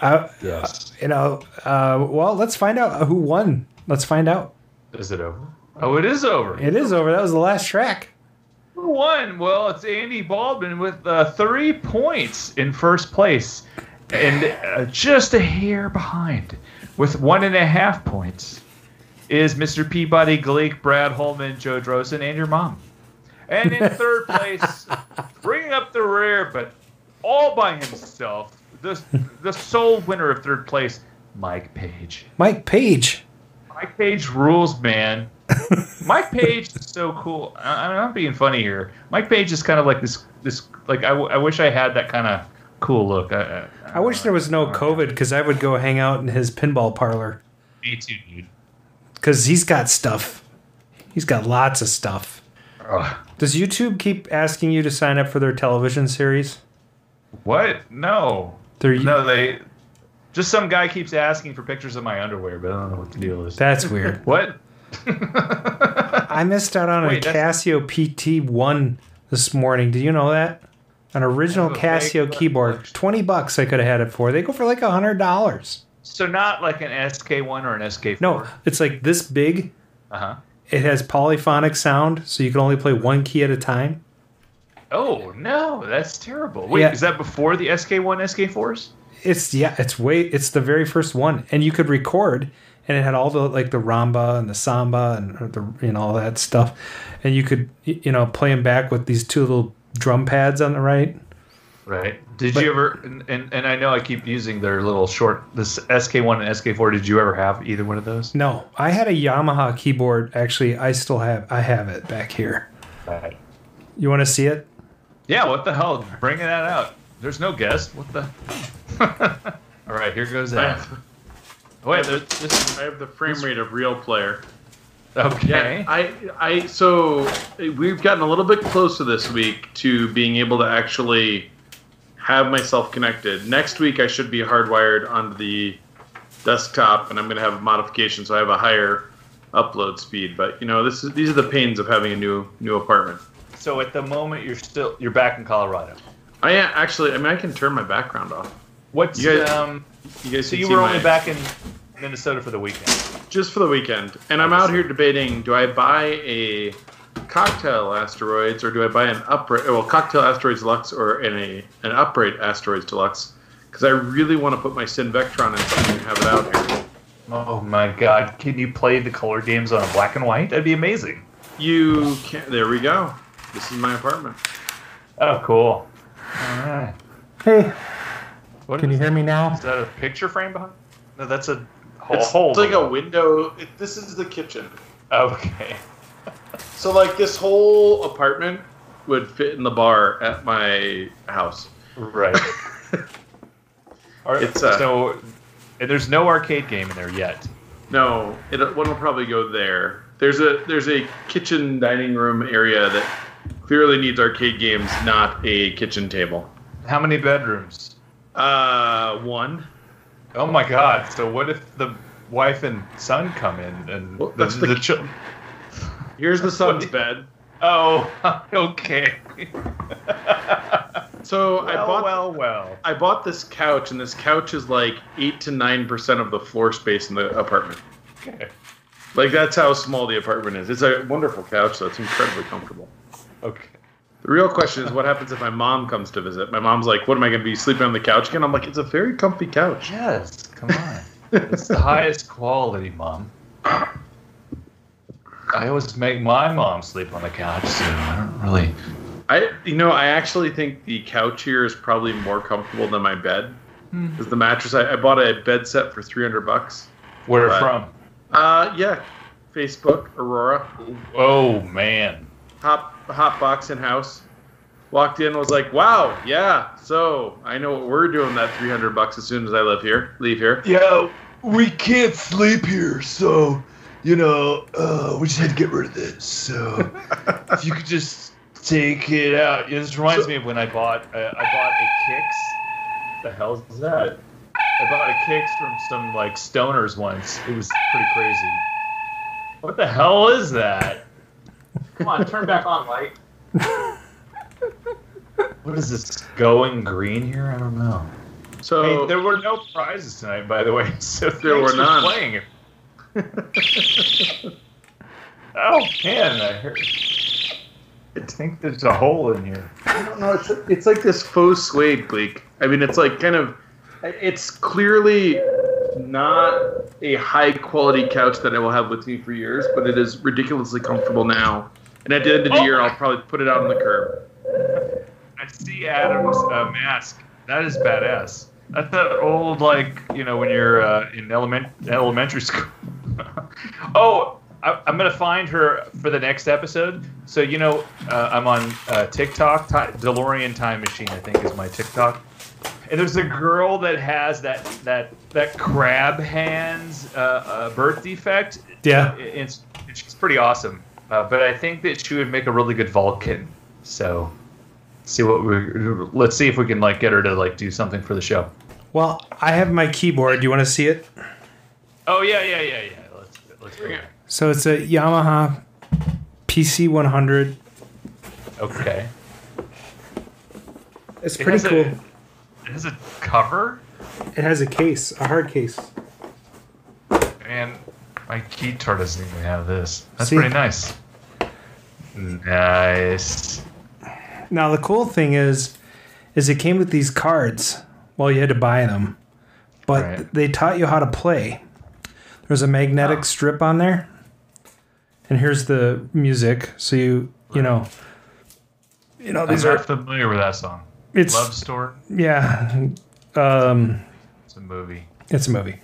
Uh, Yes. You know, uh, well, let's find out who won. Let's find out. Is it over? Oh, it is over. It is over. That was the last track. Who won? Well, it's Andy Baldwin with uh, three points in first place, and uh, just a hair behind, with one and a half points, is Mr. Peabody, Gleek, Brad Holman, Joe Drosen, and your mom. And in [laughs] third place, bringing up the rear, but all by himself, the the sole winner of third place, Mike Page. Mike Page. Mike Page rules, man. [laughs] Mike Page is so cool. I, I'm not being funny here. Mike Page is kind of like this. This like I, w- I wish I had that kind of cool look. I, I, I wish there was no COVID because I would go hang out in his pinball parlor me too, dude. because he's got stuff. He's got lots of stuff. Ugh. Does YouTube keep asking you to sign up for their television series? What? No. They're, No, they. Just some guy keeps asking for pictures of my underwear, but I don't know what the deal is. That's weird. [laughs] what? [laughs] I missed out on Wait, a that's- Casio PT1 this morning. Did you know that? An original I have a Casio vague keyboard. 20 bucks I could have had it for. They go for like $100. So not like an SK1 or an SK4. No, it's like this big. Uh huh. It has polyphonic sound, so you can only play one key at a time. Oh no, that's terrible. Wait, Yeah. is that before the SK1, SK4s? It's yeah, it's way it's the very first one, and you could record, and it had all the like the ramba and the samba and the you know all that stuff, and you could you know play them back with these two little drum pads on the right. Right. Did But- you ever? And, and and I know I keep using their little short this SK1 and SK4. Did you ever have either one of those? No, I had a Yamaha keyboard. Actually, I still have I have it back here. Right. You want to see it? Yeah. What the hell? Bringing that out. There's no guest. What the? [laughs] All right. Here goes I that. have, [laughs] oh, Wait. This, this, I have the frame rate of real player. okay. Yeah, I, I, so we've gotten a little bit closer this week to being able to actually have myself connected. Next week, I should be hardwired onto the desktop, and I'm going to have a modification so I have a higher upload speed. But you know, this is these are the pains of having a new new apartment. So at the moment you're still you're back in Colorado. I am actually. I mean, I can turn my background off. What's You guys- um? You guys So you were my- only back in Minnesota for the weekend. just for the weekend. And I'm out here debating: do I buy a cocktail asteroids or do I buy an upright? Well, cocktail asteroids deluxe or an a an upright asteroids deluxe? Because I really want to put my Sin Vectron in something and have it out here. Oh my God! Can you play the color games on a black and white? That'd be amazing. You can. There we go. This is my apartment. Oh, cool. All right. Hey, What can is you hear me now? Is that a picture frame behind? No, that's a whole. It's, hole it's like a window. It, this is the kitchen. Okay. So like this whole apartment would fit in the bar at my house. Right. [laughs] All right, It's, uh, so and there's no arcade game in there yet. No, it one will probably go there. There's a there's a kitchen dining room area that clearly needs arcade games, not a kitchen table. How many bedrooms? Uh, one. Oh my God! So what if the wife and son come in and Well, the, that's the- the chil- Here's the son's [laughs] bed. Oh, [laughs] okay. [laughs] So I bought well, well. I bought this couch, and this couch is like eight to nine percent of the floor space in the apartment. Okay. Like that's how small the apartment is. It's a wonderful couch, so it's incredibly comfortable. Okay. The real question is, what happens if my mom comes to visit? My mom's like, "What am I going to be sleeping on the couch again?" I'm like, "It's a very comfy couch." Yes, come on. it's the highest quality, mom. I always make my mom sleep on the couch, so I don't really. I, you know, I actually think the couch here is probably more comfortable than my bed. Hmm. Because the mattress, I, I bought a bed set for 300 bucks. Where But- from? Uh, yeah, Facebook, Aurora, Oh man. hot hot box in house. Walked in, was like, "Wow, yeah." So I know what we're doing that 300 bucks as soon as I live here, leave here. Yeah, we can't sleep here, so you know, uh, we just had to get rid of this. So [laughs] if you could just take it out. Yeah, this reminds me of when I bought uh, I bought a Kicks. The hell is that? I bought a Kicks from some like stoners once. It was pretty crazy. What the hell is that? Come on, turn back on light. [laughs] What is this going green here? I don't know. So Hey, there were no prizes tonight, by the way. [laughs] So There were thanks for none. Playing. [laughs] oh man, I heard. I think there's a hole in here. I don't know. It's it's like this faux suede gleek. I mean, it's like kind of. It's clearly not a high quality couch that I will have with me for years, but it is ridiculously comfortable now. And at the end of the Oh year, I'll probably put it out on the curb. I see Adam's uh, mask. That is badass. That's that old like you know when you're uh, in element elementary [laughs] school. oh, I, I'm gonna find her for the next episode. So you know uh, I'm on uh, TikTok. Ti DeLorean Time Machine, I think, is my TikTok. And there's a girl that has that that that crab hands uh, uh, birth defect. Yeah. It- it's, she's pretty awesome. Uh, but I think that she would make a really good Vulcan. So see what we let's see if we can like get her to like do something for the show. Well, I have my keyboard. Do you want to see it? Oh yeah, yeah, yeah, yeah. Let's let's bring it. So it's a Yamaha PC 100. Okay. It's pretty a- cool. It has a cover, It has a case, a hard case. and my guitar doesn't even have this. That's See? pretty nice. Nice. Now the cool thing is, is it came with these cards. Well, you had to buy them, but Right. they taught you how to play. There's a magnetic Oh. strip on there, and here's the music. So you you know, you know these I'm are familiar with that song. It's- Love Story. yeah. Um, It's a movie. It's a movie.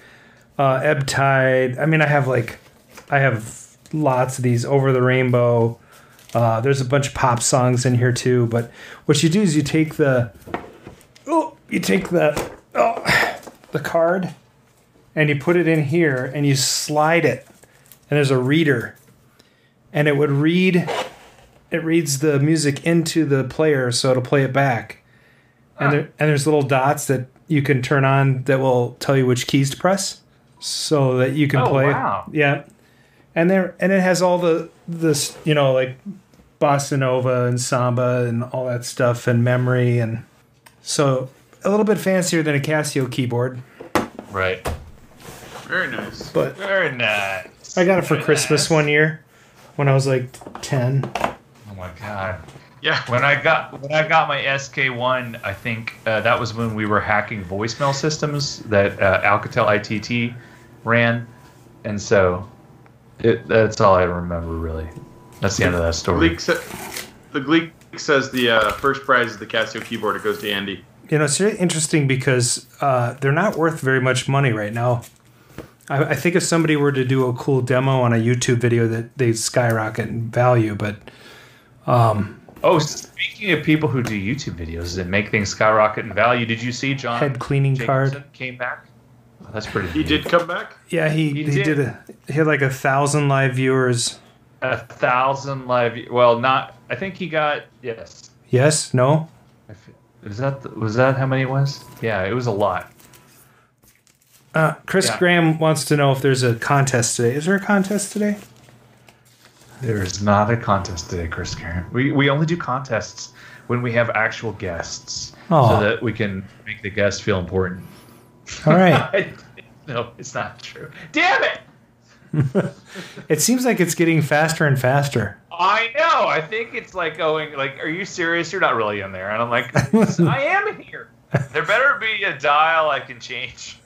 Uh, Ebb Tide. I mean, I have like, I have lots of these over the rainbow. Uh, there's a bunch of pop songs in here too. But what you do is you take the, oh, you take the, oh, the card, and you put it in here, and you slide it, and there's a reader, and it would read, it reads the music into the player, so it'll play it back. And, there, and there's little dots that you can turn on that will tell you which keys to press, so that you can play. Oh, play. wow. Yeah, and there and it has all the this you know like bossa nova and samba and all that stuff and memory and so a little bit fancier than a Casio keyboard. Right. Very nice. But Very nice. I got it for Very Christmas nice. one year when I was like ten. Oh my god. Yeah. When I got when I got my SK1, I think uh, that was when we were hacking voicemail systems that uh, Alcatel ITT ran, and so it, that's all I remember really. That's the end of that story. Gleek sa- the Gleek says the uh, first prize is the Casio keyboard. It goes to Andy. You know, it's really interesting because uh, they're not worth very much money right now. I, I think if somebody were to do a cool demo on a YouTube video, that they'd skyrocket in value. But um, Oh, speaking of people who do YouTube videos and make things skyrocket in value, did you see John head cleaning Jacobson card. came back? Oh, that's pretty. He did come back. Yeah, he He he, did. did. a he had like a thousand live viewers. A thousand live. Well, not. I think he got yes. Yes, no. I f- Was that the- was that how many it was? Yeah, it was a lot. Uh, Chris Yeah. Graham wants to know if there's a contest today. Is there a contest today? There is not a contest today, Chris Karen. We we only do contests when we have actual guests, Aw. so that we can make the guests feel important. All right. [laughs] no, it's not true. Damn it! [laughs] It seems like it's getting faster and faster. I know. I think it's like going like, "Are you serious? You're not really in there." And I'm like, [laughs] "I am here." There better be a dial I can change.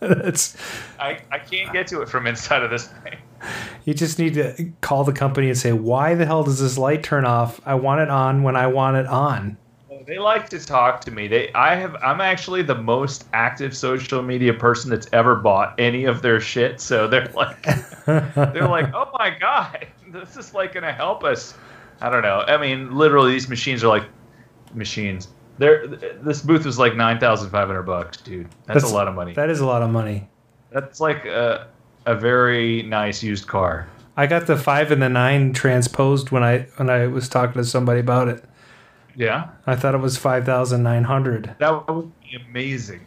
It's I, I can't get to it from inside of this thing. [laughs] you just need to call the company and say, "Why the hell does this light turn off? I want it on when I want it on." They like to talk to me. They I have I'm actually the most active social media person that's ever bought any of their shit. So they're [laughs] like they're like, "Oh my god, [laughs] this is like going to help us." I don't know. I mean, literally these machines are like machines. They're this booth was like 9,500 bucks, dude. That's, a lot of money. That is a lot of money. That's like a a very nice used car. I got the five and the nine transposed when I when I was talking to somebody about it. Yeah. I thought it was five thousand nine hundred. That would be amazing.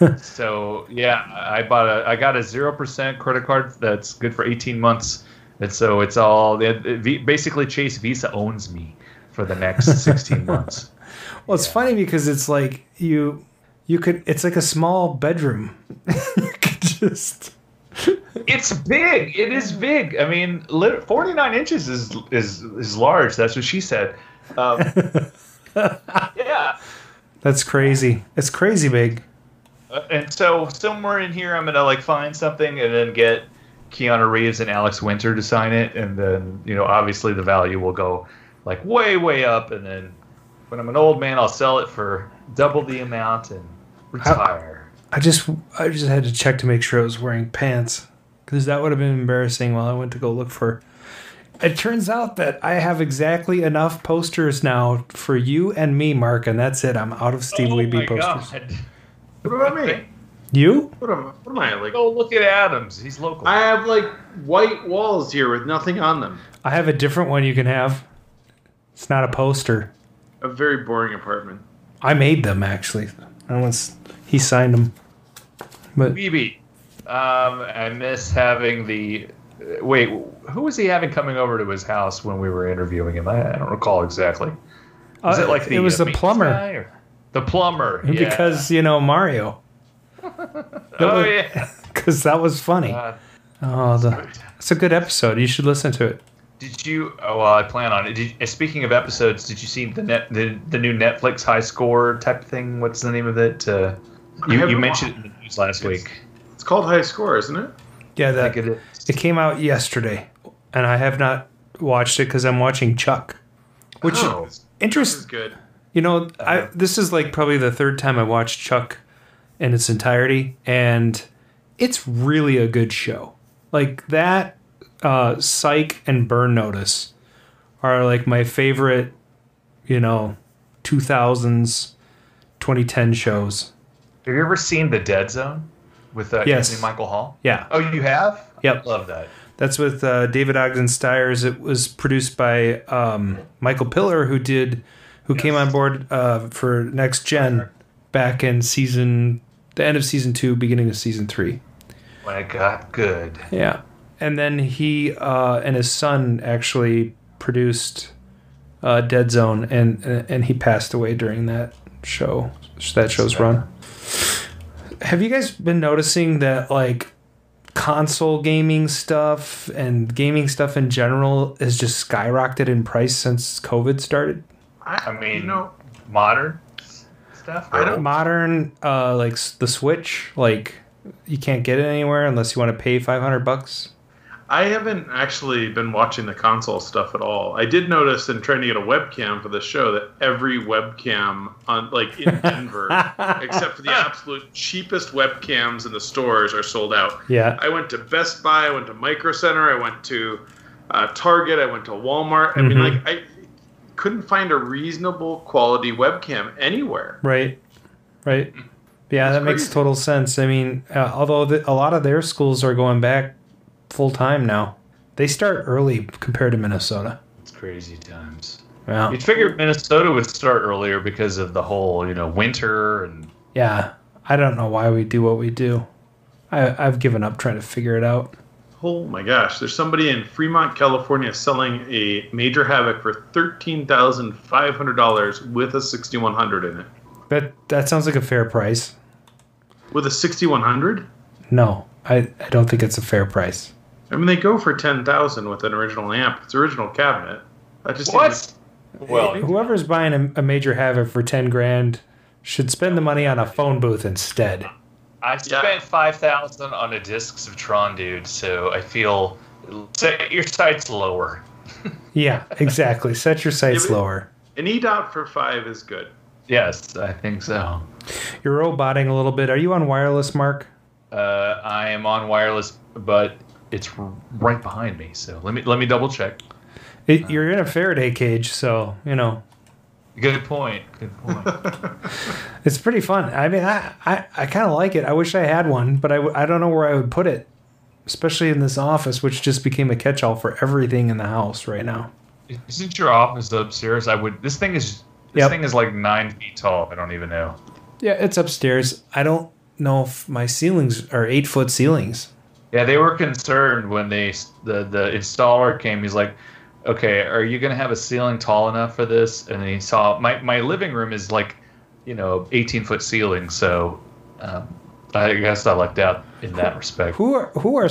[laughs] so yeah, I bought a I got a zero percent credit card that's good for eighteen months, and so it's all it, it- basically Chase Visa owns me for the next [laughs] sixteen months. Well, it's funny because it's like you you could it's like a small bedroom. [laughs] you could just It's big. It is big. I mean, forty nine inches is is is large. That's what she said. Um, [laughs] yeah. that's crazy. It's crazy big. Uh, and so somewhere in here, I'm gonna like find something and then get Keanu Reeves and Alex Winter to sign it, and then you know obviously the value will go like way way up, and then when I'm an old man, I'll sell it for double the amount and retire. I just I just had to check to make sure I was wearing pants because that would have been embarrassing while I went to go look for. It turns out that I have exactly enough posters now for you and me, Mark, and that's it. I'm out of Steve oh Weeby posters. god! What about me? You? What am, what am I like? Go look at Adams. He's local. I have like white walls here with nothing on them. I have a different one you can have. It's not a poster. A very boring apartment. I made them actually. I once he signed them. But BB. Um, I miss having the. uh, Wait, who was he having coming over to his house when we were interviewing him? I, I don't recall exactly. Was Uh, it like the, it was uh, the plumber. The plumber. Yeah. because you know Mario. [laughs] oh yeah. [laughs] Because that was funny. God. Oh, the, it's a good episode. You should listen to it. Did you? Oh, well, I plan on it. Did, uh, speaking of episodes, did you see the net the, the new Netflix high score type thing? What's the name of it? Uh, you, you haven't mentioned it in the news last week. It's called High Score, isn't it? Yeah, that think it it came out yesterday, and I have not watched it because I'm watching Chuck. Which Oh, interest This is good. You know, I this is like probably the third time I watched Chuck in its entirety, and it's really a good show. Like that, uh, Psych and Burn Notice are like my favorite, you know, two thousands, twenty ten shows. Have you ever seen The Dead Zone with uh, Yes. Anthony Michael Hall? Yeah. Oh, you have? Yep. Love that. That's with uh, David Ogden Stiers. It was produced by um, Michael Piller, who did, who came on board uh, for Next Gen back in season, the end of season two, beginning of season three. When it got good. Yeah, and then he uh, and his son actually produced uh, Dead Zone, and and he passed away during that show, that show's run. Have you guys been noticing that like console gaming stuff and gaming stuff in general has just skyrocketed in price since COVID started? I mean, modern stuff. I don't modern uh like the Switch like you can't get it anywhere unless you want to pay 500 bucks. I haven't actually been watching the console stuff at all. I did notice in trying to get a webcam for the show that every webcam on like in [laughs] Denver, except for the absolute cheapest webcams in the stores, are sold out. Yeah. I went to Best Buy, I went to Micro Center, I went to uh, Target, I went to Walmart. I mean, Mhm. like I couldn't find a reasonable quality webcam anywhere. Right. Right. Yeah, that makes total sense. I mean, uh, although the, a lot of their schools are going back full time now. They start early compared to Minnesota. It's crazy times. Yeah. You'd figure Minnesota would start earlier because of the whole, you know, winter and Yeah. I don't know why we do what we do. I, I've given up trying to figure it out. Oh my gosh, there's somebody in Fremont, California selling a Major Havoc for $13,500 with a 6100 in it. That that sounds like a fair price. With a 6100? No, I, I don't think it's a fair price. I mean, they go for 10000 with an original amp. It's original cabinet. That just What? seems Well, Whoever's buying a, a major Havoc for ten grand should spend the money on a phone booth instead. I spent five thousand on a Discs of Tron, dude. So I feel set your sights lower. [laughs] Yeah, exactly. Set your sights Yeah, lower. An E dot for five is good. Yes, I think so. You're roboting a little bit. Are you on wireless, Mark? Uh, I am on wireless, but it's right behind me. So let me let me double check. It, you're in a Faraday cage, so you know Good point. Good point. [laughs] it's pretty fun. I mean, I I, I kind of like it. I wish I had one, but I I don't know where I would put it, especially in this office, which just became a catch-all for everything in the house right now. Isn't your office upstairs? I would. This thing is. This Yep. thing is like nine feet tall. I don't even know. Yeah, it's upstairs. I don't know if my ceilings are eight foot ceilings. Yeah, they were concerned when they the the installer came. He's like, "Okay, are you gonna have a ceiling tall enough for this?" And he saw my my living room is like, you know, eighteen foot ceiling. So, um, I guess I lucked out in that respect. Who are who are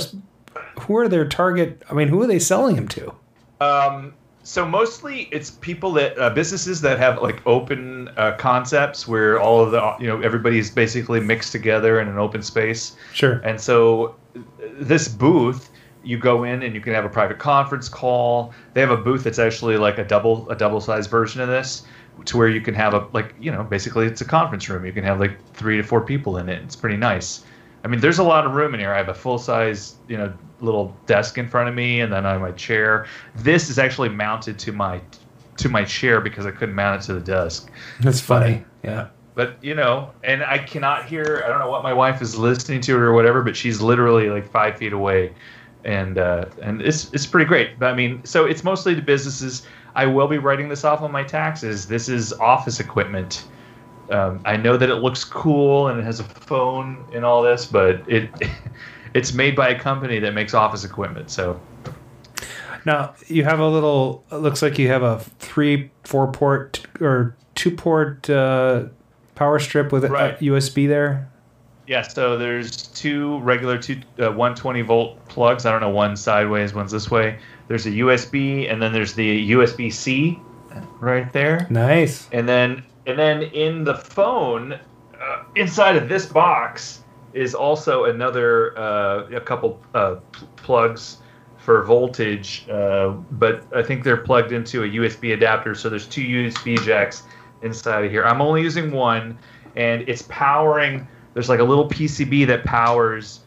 who are their target? I mean, who are they selling them to? Um, so mostly it's people that uh, businesses that have like open uh, concepts where all of the you know everybody's basically mixed together in an open space. Sure. And so this booth, you go in and you can have a private conference call. They have a booth that's actually like a double a double sized version of this, to where you can have a like you know basically it's a conference room. You can have like three to four people in it. It's pretty nice. I mean, there's a lot of room in here. I have a full size you know little desk in front of me, and then I have my chair. This is actually mounted to my to my chair because I couldn't mount it to the desk. That's funny. Yeah. But you know, and I cannot hear. I don't know what my wife is listening to or whatever, but she's literally like five feet away, and uh, and it's it's pretty great. But I mean, so it's mostly to businesses. I will be writing this off on my taxes. This is office equipment. Um, I know that it looks cool and it has a phone and all this, but it [laughs] it's made by a company that makes office equipment. So Now you have a little. It looks like you have a three, four port or two port uh, power strip with a USB there. Yeah, so there's two regular two uh, 120 volt plugs. I don't know, one sideways, one's this way. There's a USB, and then there's the USB C right there. Nice. And then and then in the phone, uh, inside of this box is also another uh, a couple uh, pl- plugs for voltage, uh, but I think they're plugged into a USB adapter. So there's two USB jacks inside of here. I'm only using one, and it's powering. There's like a little PCB that powers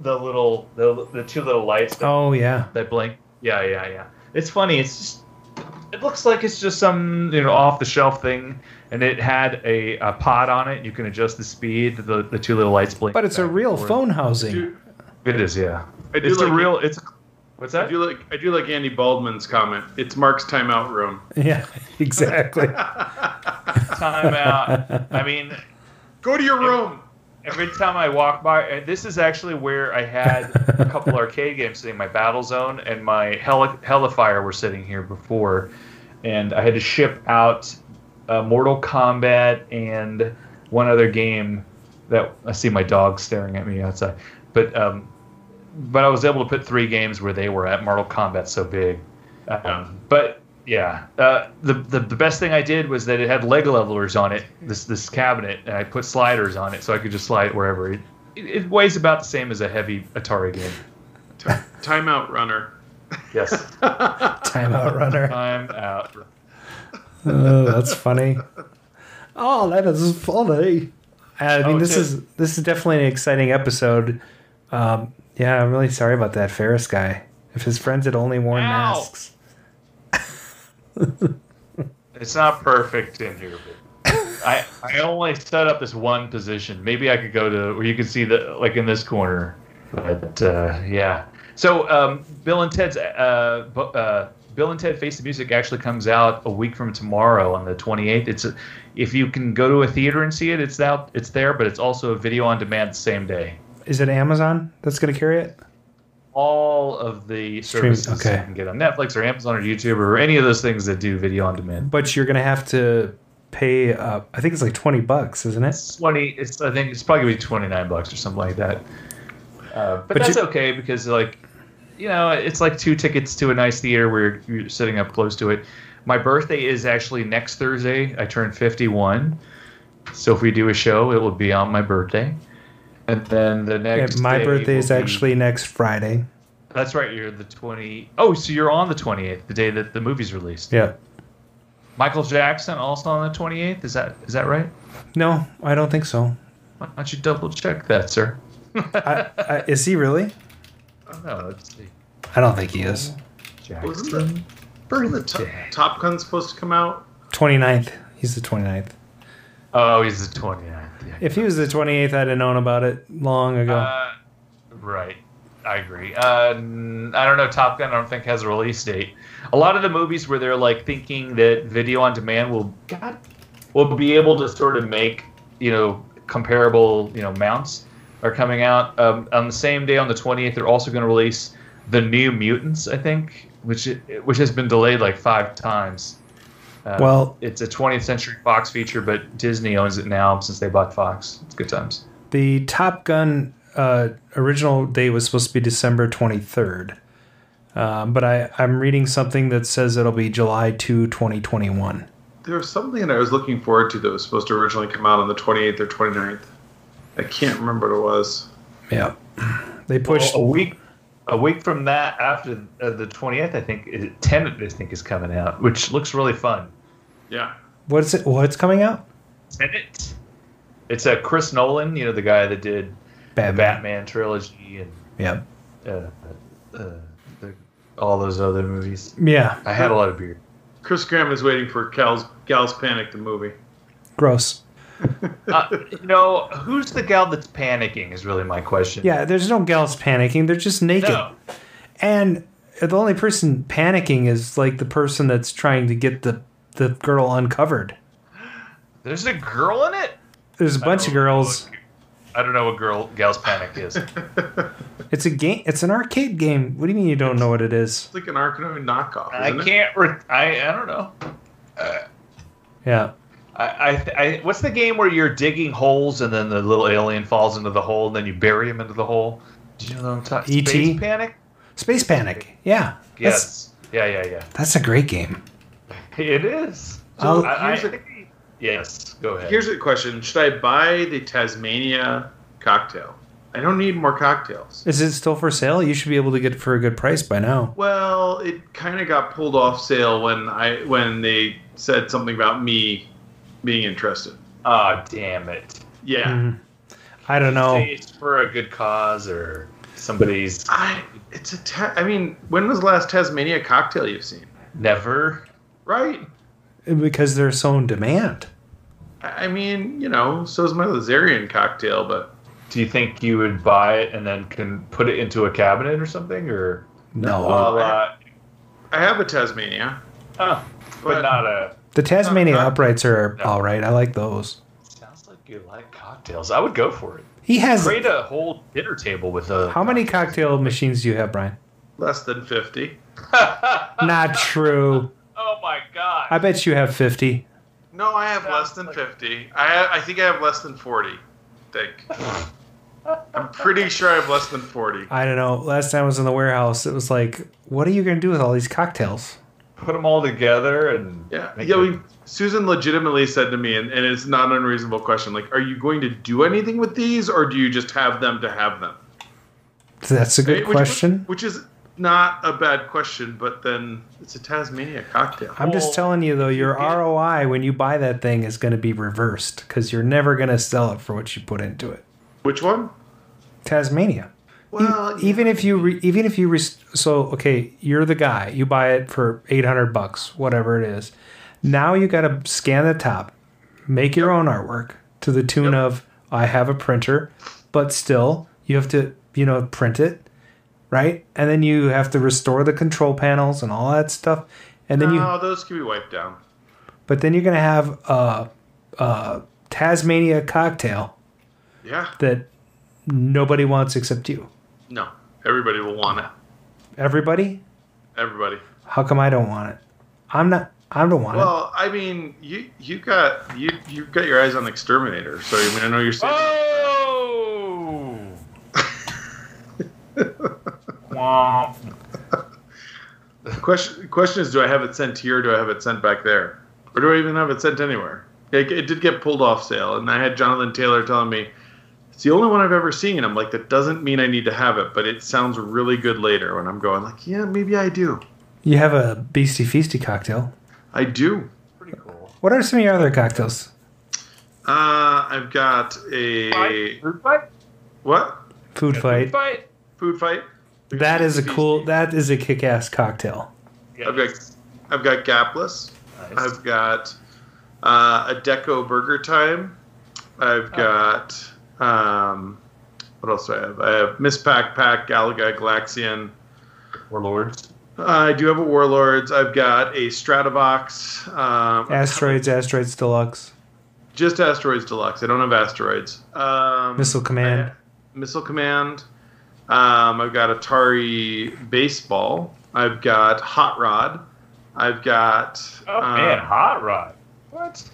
the little the, the two little lights that, Oh yeah. that blink. Yeah, yeah, yeah. It's funny. It's just it looks like it's just some you know off the shelf thing, and it had a, a pod on it. You can adjust the speed. The the two little lights blink. But it's a real forth. phone housing. It is, yeah. I do It's a like- real. It's what's that? I do like I do like Andy Baldwin's comment. It's Mark's timeout room. [laughs] Yeah, exactly. [laughs] timeout. I mean, go to your room. Every time I walk by, and this is actually where I had a couple [laughs] arcade games sitting. My Battle Zone and my Heli- Helifire were sitting here before, and I had to ship out uh, Mortal Kombat and one other game that I see my dog staring at me outside. But um, but I was able to put three games where they were at. Mortal Kombat so big. Um, but yeah, uh, the, the the best thing I did was that it had leg levelers on it. This this cabinet, and I put sliders on it, so I could just slide it wherever. It, it, it weighs about the same as a heavy Atari game. Timeout runner. Yes. [laughs] Timeout runner. Time out. Oh, that's funny. Oh, that is funny. I mean, Oh, this is this is definitely an exciting episode. Um, yeah, I'm really sorry about that Ferris guy. If his friends had only worn masks. [laughs] It's not perfect in here, but I I only set up this one position. Maybe I could go to where you can see the like in this corner. But uh, yeah. So um, Bill and Ted's uh, uh, Bill and Ted Face the Music actually comes out a week from tomorrow on the 28th. It's a, if you can go to a theater and see it, it's out, it's there, but it's also a video on demand the same day. Is it Amazon that's going to carry it? all of the Stream- services okay. you can get on Netflix or Amazon or YouTube or any of those things that do video on demand. But you're gonna have to pay. Uh, I think it's like twenty bucks, isn't it? Twenty, it's I think it's probably gonna be twenty nine bucks or something like that. Uh, but, But that's you- okay because like, you know, it's like two tickets to a nice theater where you're sitting up close to it. My birthday is actually next Thursday. I turn fifty one, so if we do a show, it will be on my birthday. And then the Yeah, next. my day birthday will is be- actually next Friday. That's right. You're the twenty. Oh, so you're on the twenty eighth, the day that the movie's released. Yeah. Michael Jackson also on the twenty eighth. Is that is that right? No, I don't think so. Why don't you double check that, sir? I, I, is he really? [laughs] Oh, no, let's see. I don't think he is. Wasn't the, wasn't the top, Top Gun supposed to come out? 29th. He's the 29th. Oh, he's the 29th. If he was the 28th, I'd have known about it long ago. Uh, right. I agree. Uh, I don't know. Top Gun, I don't think has a release date. A lot of the movies where they're like thinking that video on demand will God, will be able to sort of make you know comparable you know mounts are coming out um, on the same day on the 28th. They're also going to release the New Mutants, I think, which which has been delayed like five times. Uh, Well- it's a 20th Century Fox feature, but Disney owns it now since they bought Fox. It's good times. the Top Gun uh, original date was supposed to be December 23rd. Um, but I, I'm reading something that says it'll be July 2, 2021. There was something that I was looking forward to that was supposed to originally come out on the 28th or 29th. I can't remember what it was. Yeah. They pushed. Well, a week a week from that after uh, the 20th i think is it, tenet i think is coming out which looks really fun Yeah. What's it? What's coming out? tenet it's a chris nolan you know the guy that did Batman. the batman trilogy and Yeah. uh, uh, the, all those other movies Yeah. i had a lot of beer Chris Graham is waiting for Gal's, Gal's Panic, the movie. Gross. Uh, you know who's the gal that's panicking is really my question Yeah, there's no gals panicking. They're just naked. No. And the only person panicking is like the person that's trying to get the, the girl uncovered. there's a girl in it There's a bunch of girls. i don't know what girl gal's panic is [laughs] It's a game. It's an arcade game. What do you mean you don't know what it is? It's like an arcade knockoff. i Isn't it? can't re- I, I don't know Yeah. I, I, I, what's the game where you're digging holes and then the little alien falls into the hole and then you bury him into the hole? Do you know what I'm talking? E.T.? Space Panic. Space Panic. Yeah. That's, Yes. Yeah, yeah, yeah. that's a great game. It is. So oh, I, I here's a- yes. Go ahead. Here's a question: Should I buy the Tazz-Mania cocktail? I don't need more cocktails. Is it still for sale? You should be able to get it for a good price by now. Well, it kind of got pulled off sale when I when they said something about me being interested. oh, damn it. Yeah, Mhm. I don't know. It's for a good cause or somebody's I it's a ta- I mean, when was the last Tazz-Mania cocktail you've seen? never. Right. Because they're so in demand. I I mean, you know, so is my Lazarian cocktail, but Do you think you would buy it and then can put it into a cabinet or something, or No. Well, uh, I have a Tazz-Mania. huh, but But- not a. The Tazz-Mania Uh, uh, uprights are no. all right. I like those. Sounds like you like cocktails. I would go for it. He has. Create a whole dinner table with a. How many cocktail machines do you have, Brian? Less than 50. [laughs] Not true. oh my god! I bet you have 50. No, I have less than 50. I I think I have less than 40. Think. [laughs] I'm pretty sure I have less than 40. I don't know. Last time I was in the warehouse, it was like, what are you going to do with all these cocktails? Put them all together and Yeah. yeah we, Susan legitimately said to me, and, and it's not an unreasonable question, like, are you going to do anything with these, or do you just have them to have them? That's a good Right? Which- question. Which, is not a bad question, but then it's a Tazz-Mania cocktail. I'm just telling you, though, your ROI when you buy that thing is going to be reversed because you're never going to sell it for what you put into it. Which one? Tazz-Mania. Well, E- even if you re- even if you re- so okay, you're the guy. You buy it for 800 bucks, whatever it is. Now you got to scan the top, make your own artwork to the tune of I have a printer, but still you have to, you know, print it, right? And then you have to restore the control panels and all that stuff. And then you no, those can be wiped down. but then you're going to have a, a Tazz-Mania cocktail Yeah. that nobody wants except you. No. Everybody will want it. Everybody? Everybody. How come I don't want it? I'm not. I don't want it. Well, I mean, you you got you you've got your eyes on Exterminator, so I mean, I know you're saying. Oh! [laughs] Question question is, do I have it sent here? or Do I have it sent back there, or do I even have it sent anywhere? It, it did get pulled off sale, and I had Jonathan Taylor telling me it's the only one I've ever seen. I'm like, that doesn't mean I need to have it, but it sounds really good later. When I'm going, like, yeah, maybe I do. you have a Beastie Feastie cocktail. I do. Pretty cool. What are some of your other cocktails? Uh, I've got a Fruit fight? what? Food fight. Food Fight? Food fight. That is a cool. That is a kick-ass cocktail. I've got I've got Gaplus. I've got uh, a Deco Burger Time. I've got um, what else do I have? I have Miss Pack Pack, Galaga, Galaxian. Warlords. I do have a Warlords. I've got a Stratovox. Um, Asteroids, Asteroids Deluxe, just Asteroids Deluxe. I don't have Asteroids. Um, Missile Command. Missile Command. Um, I've got Atari Baseball. I've got Hot Rod. I've got. Oh uh, man, hot rod. What?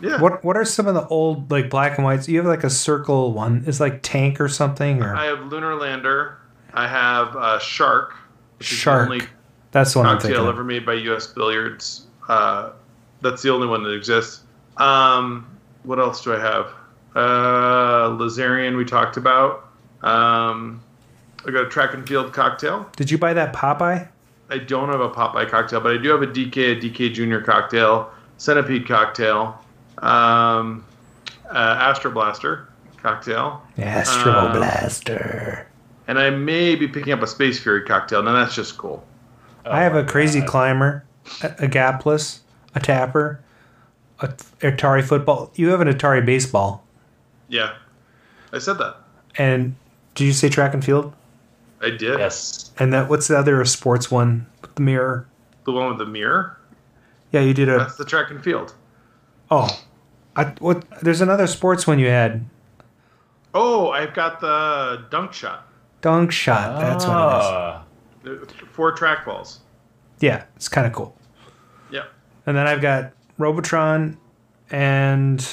Yeah. What What are some of the old like black and whites? You have like a circle one. It's like tank or something or I have Lunar Lander. I have uh, Shark. Shark. the only That's the one I'm thinking. cocktail ever made by U.S. Billiards. Uh, that's the only one that exists. Um, what else do I have? Uh, Lazarian we talked about. Um, I got a track and field cocktail. Did you buy that Popeye? I don't have a Popeye cocktail, but I do have a DK, a DK Junior cocktail, Centipede cocktail, um, uh, Astro Blaster cocktail. Astro Um, Blaster. And I may be picking up a Space Fury cocktail. Now that's just cool. I have a crazy climber, a, a Gaplus, a tapper, a Atari football. You have an Atari baseball, Yeah, I said that. and did you say track and field? I did. Yes. And that what's the other sports one? The mirror. The one with the mirror. Yeah, you did a. That's the track and field. Oh, I, what? There's another sports one you had. Oh, I've got the dunk shot. Dunk shot. That's what it is. Ah. The Four trackballs. Yeah, it's kind of cool. Yeah. And then I've got Robotron and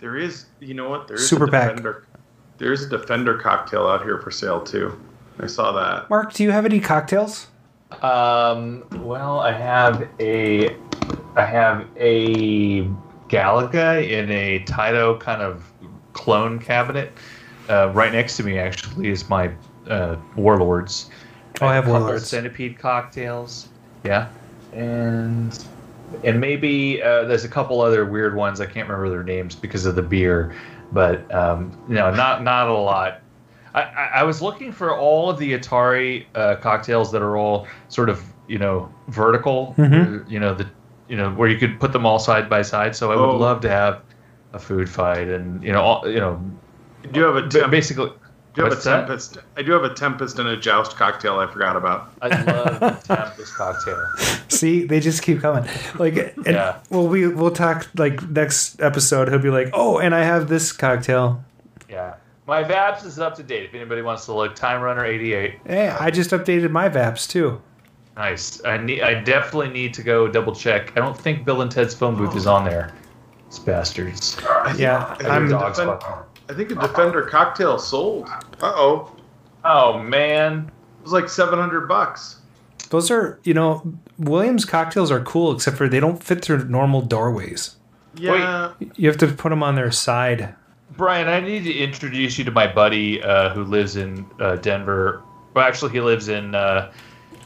There is, you know what? There is Super a Pack. defender. There is a defender cocktail out here for sale too. I saw that. Mark. Do you have any cocktails? Um. Well, I have a, I have a Galaga in a Taito kind of clone cabinet. Uh, right next to me, actually, is my uh, Warlords. Oh, I have Warlords. Centipede cocktails. Yeah, and and maybe uh, there's a couple other weird ones. I can't remember their names because of the beer, but um, no, not not a lot. I, I, I was looking for all of the Atari uh, cocktails that are all sort of you know vertical, Mhm. uh, you know the you know where you could put them all side by side. So I would Oh. love to have a food fight and you know all, you know I do have a temp- basically. do you have a what's that? tempest. I do have a tempest and a joust cocktail. I forgot about. I love the [laughs] Tempest cocktail. See, they just keep coming. Like, and, Yeah. Well, we we'll talk like next episode. He'll be like, "Oh, and I have this cocktail. Yeah. My Vaps is up to date. If anybody wants to look, Time Runner 88. Hey, I just updated my Vaps too. Nice. I need. I definitely need to go double check. I don't think Bill and Ted's phone booth is on there. It's bastards. Yeah, I think, I'm. a dogs defend- I think a defender cocktail sold. Uh oh. Oh man. It was like seven hundred bucks. Those are, you know, Williams cocktails are cool, except for they don't fit through normal doorways. Yeah. You have to put them on their side. Brian, I need to introduce you to my buddy uh, who lives in uh, Denver. Well, actually, he lives in. Uh,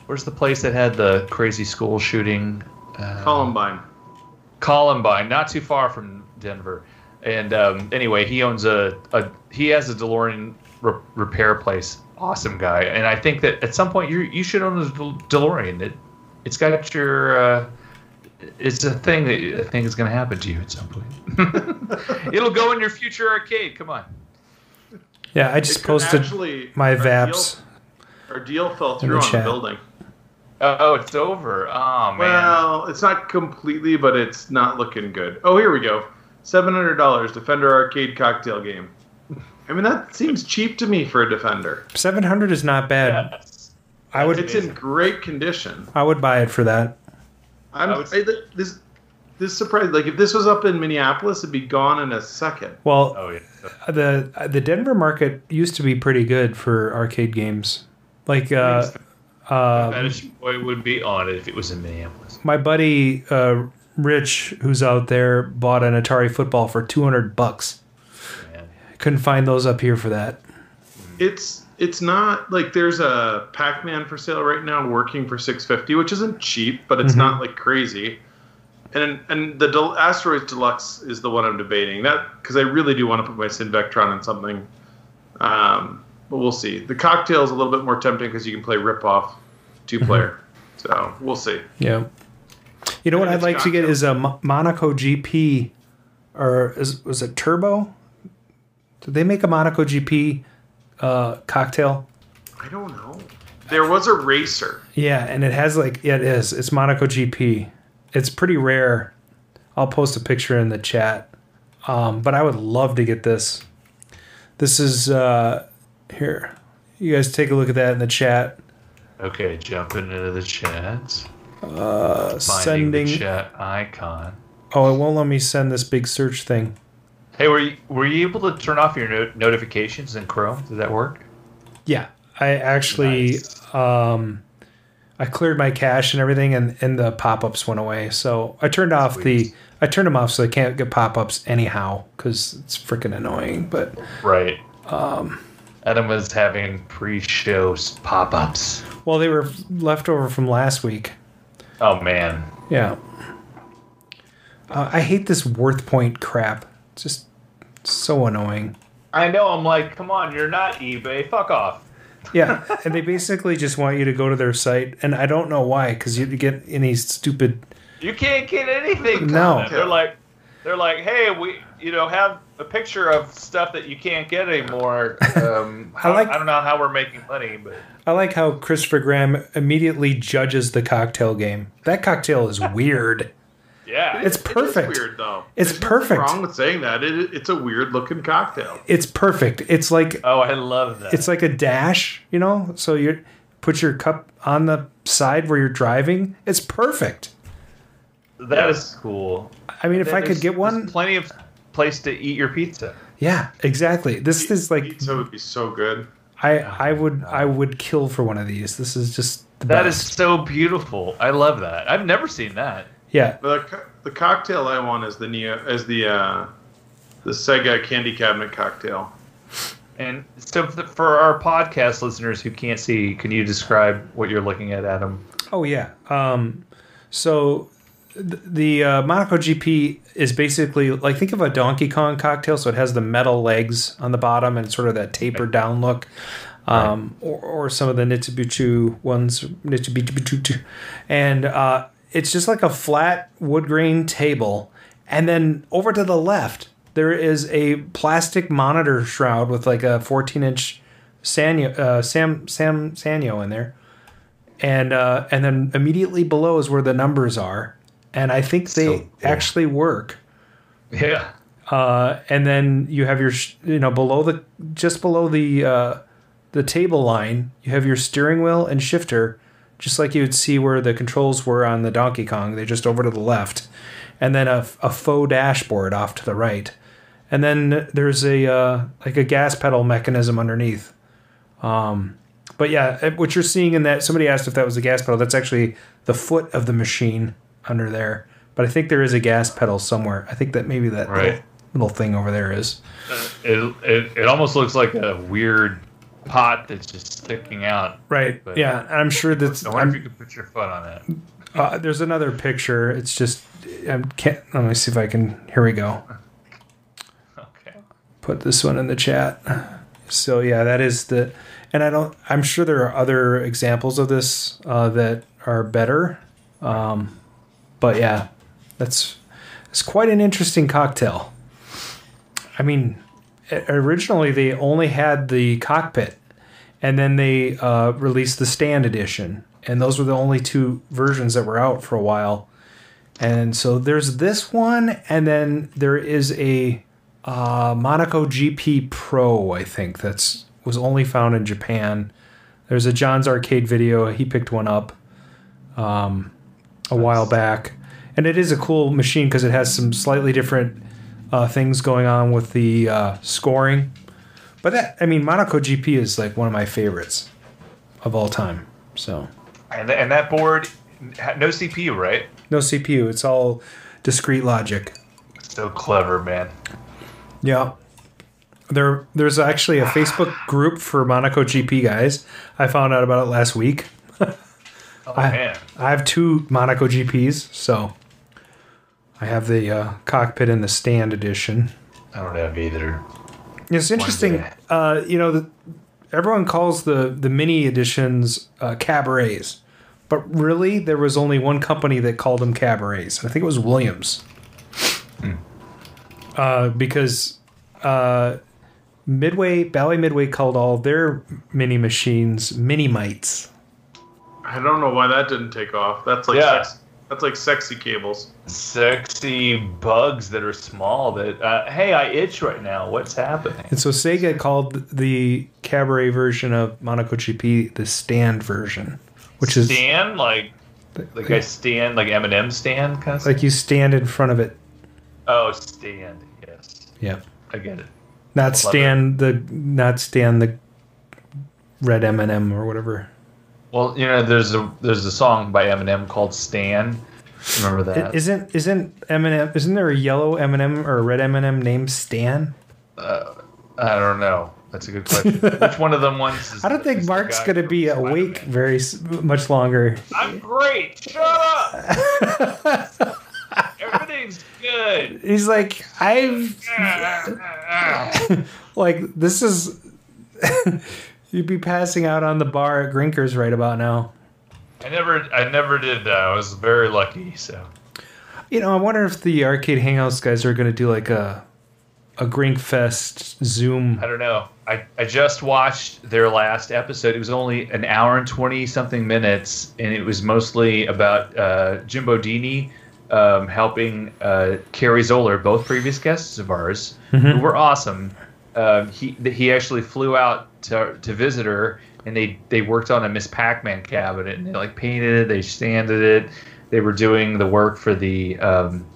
where's the place that had the crazy school shooting? Uh, Columbine. Columbine, not too far from Denver. And um, anyway, he owns a, a he has a DeLorean re- repair place. Awesome guy, and I think that at some point you you should own a DeLorean. It it's got your uh, it's a thing that I think is going to happen to you at some point. [laughs] It'll go in your future arcade. Come on. Yeah, I just It posted actually- my our deal- Our deal fell through the on the building. Oh, it's over. Oh man. Well, it's not completely, but it's not looking good. Oh, here we go. Seven hundred dollars Defender arcade cocktail game. I mean, that seems cheap to me for a Defender. Seven hundred is not bad. I would. It's in great condition. I would buy it for that. I'm I this this surprised. Like if this was up in Minneapolis, it'd be gone in a second. Well, Oh yeah. the the Denver market used to be pretty good for arcade games. Like uh, uh, Spanish boy would be on it if it was in Minneapolis. my buddy uh, Rich, who's out there, bought an Atari football for two hundred bucks. Couldn't find those up here for that. It's it's not like there's a Pac-Man for sale right now, working for six fifty, which isn't cheap, but it's Mhm. not like crazy. And and the Del- Asteroids Deluxe is the one I'm debating that because I really do want to put my Sinvectron in something. Um, but we'll see. The cocktail is a little bit more tempting because you can play rip off two player. So we'll see. Yeah. You know what I'd like to get is a Monaco GP, or is, was it Turbo? Did they make a Monaco GP uh, cocktail? I don't know. There was a racer. Yeah, and it has like yeah, it is. It's Monaco GP. It's pretty rare. I'll post a picture in the chat. Um, but I would love to get this. This is uh, here. You guys take a look at that in the chat. Okay, jumping into the chats. Uh, sending. the chat icon. Oh, it won't let me send this big search thing. Hey, were you were you able to turn off your no- notifications in Chrome? Did that work? Yeah, I actually um, I cleared my cache and everything, and and the pop ups went away. So I turned off the I turned them off so I can't get pop ups anyhow because it's freaking annoying. But Right. um, Adam was having pre-show pop ups. well, they were left over from last week. Oh man. Yeah. Uh, I hate this WorthPoint crap. It's just so annoying. I know. I'm like, come on, you're not eBay. Fuck off. Yeah, [laughs] and they basically just want you to go to their site, and I don't know why, because you get any stupid. You can't get anything. No. They're like, they're like, hey, we, you know, have a picture of stuff that you can't get anymore. Um, [laughs] I like- I don't know how we're making money, but I like how Christopher Graham immediately judges the cocktail game. That cocktail is weird. yeah, It's perfect. It is weird though. It's There's perfect. Wrong with saying that. It, it's a weird looking cocktail. It's perfect. It's like Oh, I love that. it's like a dash, you know. So you put your cup on the side where you're driving. It's perfect. That is cool. I mean, if I could get one, plenty of place to eat your pizza. yeah, exactly. This is like Pizza would be so good. I I would I would kill for one of these. This is just the That is best. so beautiful. I love that. I've never seen that. yeah. The, co- the cocktail I want is the Neo as the uh, the Sega candy cabinet cocktail. And so, for for our podcast listeners who can't see, can you describe what you're looking at, Adam? Oh yeah. Um, so th- the uh, Monaco GP is basically like think of a Donkey Kong cocktail. So it has the metal legs on the bottom and sort of that tapered down look. Um, or, or some of the Nitsubichu ones, Nitsubichu, and uh, it's just like a flat wood grain table. And then over to the left, there is a plastic monitor shroud with like a 14 inch Sanyo, uh, Sam Sam Sanyo in there and uh, and then immediately below is where the numbers are, and I think they actually work. Yeah. Uh, and then you have your you know below the just below the uh, the table line, you have your steering wheel and shifter, just like you would see where the controls were on the Donkey Kong. They're just over to the left, and then a, a faux dashboard off to the right, and then there's a uh, like a gas pedal mechanism underneath. Um, but yeah, eh, what you're seeing in that somebody asked if that was a gas pedal. That's actually the foot of the machine under there. But I think there is a gas pedal somewhere. I think that maybe that Right. little, thing over there is. It, it it almost looks like a weird pot that's just sticking out. Right. But yeah, and I'm sure that's. I wonder if I'm, you could put your foot on it. uh, there's another picture. It's just. I can't. Let me see if I can. Here we go. [laughs] Okay. Put this one in the chat. So yeah, that is the. And I don't. I'm sure there are other examples of this uh, that are better. Um, but yeah, that's it's quite an interesting cocktail. I mean, originally they only had the cockpit, and then they uh, released the stand edition, and those were the only two versions that were out for a while. And so there's this one, and then there is a uh, Monaco GP Pro. I think that's was only found in Japan. There's a John's Arcade video. He picked one up um, a while back, and it is a cool machine because it has some slightly different uh, things going on with the uh, scoring. But that, I mean, Monaco GP is like one of my favorites of all time. So And, and that board, no CPU, right? no CPU. It's all discrete logic. So clever, man. Yeah. There, there's actually a [sighs] Facebook group for Monaco GP guys. I found out about it last week. [laughs] Oh, I, man. I have two Monaco GPs, so I have the uh, cockpit and the stand edition. I don't have either. It's interesting. Uh, you know, the, everyone calls the the mini editions uh, cabarets, but really there was only one company that called them cabarets. I think it was Williams. Uh, because uh, Midway, Bally Midway called all their mini machines Mini-Mytes. I don't know why that didn't take off. That's like Yeah. sex, that's like sexy cables. Sexy bugs that are small. That uh, hey, I itch right now. What's happening? And so Sega called the cabaret version of Monaco GP the stand version, which is stand like like I stand like Eminem stand kind of. like you stand in front of it. oh, stand. Yes, Yeah. I get it. Not Love stand the not stand the red M and M or whatever. Well, you know, there's a there's a song by Eminem called "Stan." Remember that? Isn't isn't Eminem? Isn't there a yellow Eminem or a red Eminem named Stan? Uh, I don't know. That's a good question. [laughs] Which one of them ones? Is I don't think Mark's going to be awake very much longer. I'm great. Shut up. [laughs] Everything's good. He's like, I've [laughs] like this is. You'd be passing out on the bar at Grinkers right about now. I never, I never did that. I was very lucky. So You know, I wonder if the arcade hangouts guys are going to do like a a Grink Fest Zoom. I don't know. I, I just watched their last episode. It was only an hour and twenty something minutes, and it was mostly about uh, Jim Bodini um, helping uh, Carrie Zoller, both previous guests of ours, Mhm. who were awesome. Um, he he actually flew out to to visit her, and they they worked on a Miss Pac-Man cabinet, and they like painted it, they sanded it, they were doing the work for the. Um,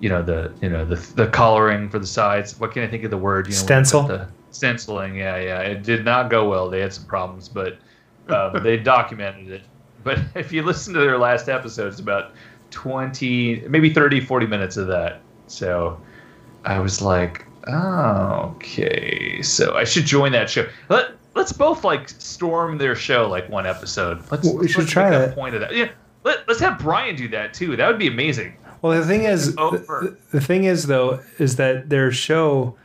you know the you know the the coloring for the sides. What can I think of the word? You know, Stencil? The stenciling. Yeah, yeah. It did not go well. They had some problems, but um, they [laughs] documented it. But [laughs] if you listen to their last episode, it's about 20, maybe 30, 40 minutes of that. So I was like, oh, okay. So I should join that show. Let, let's both like storm their show like one episode. Let's, Well, we let's should make try that. point of that. Yeah. Let, let's have Brian do that too. That would be amazing. Well, the thing is, the, the thing is though, is that their show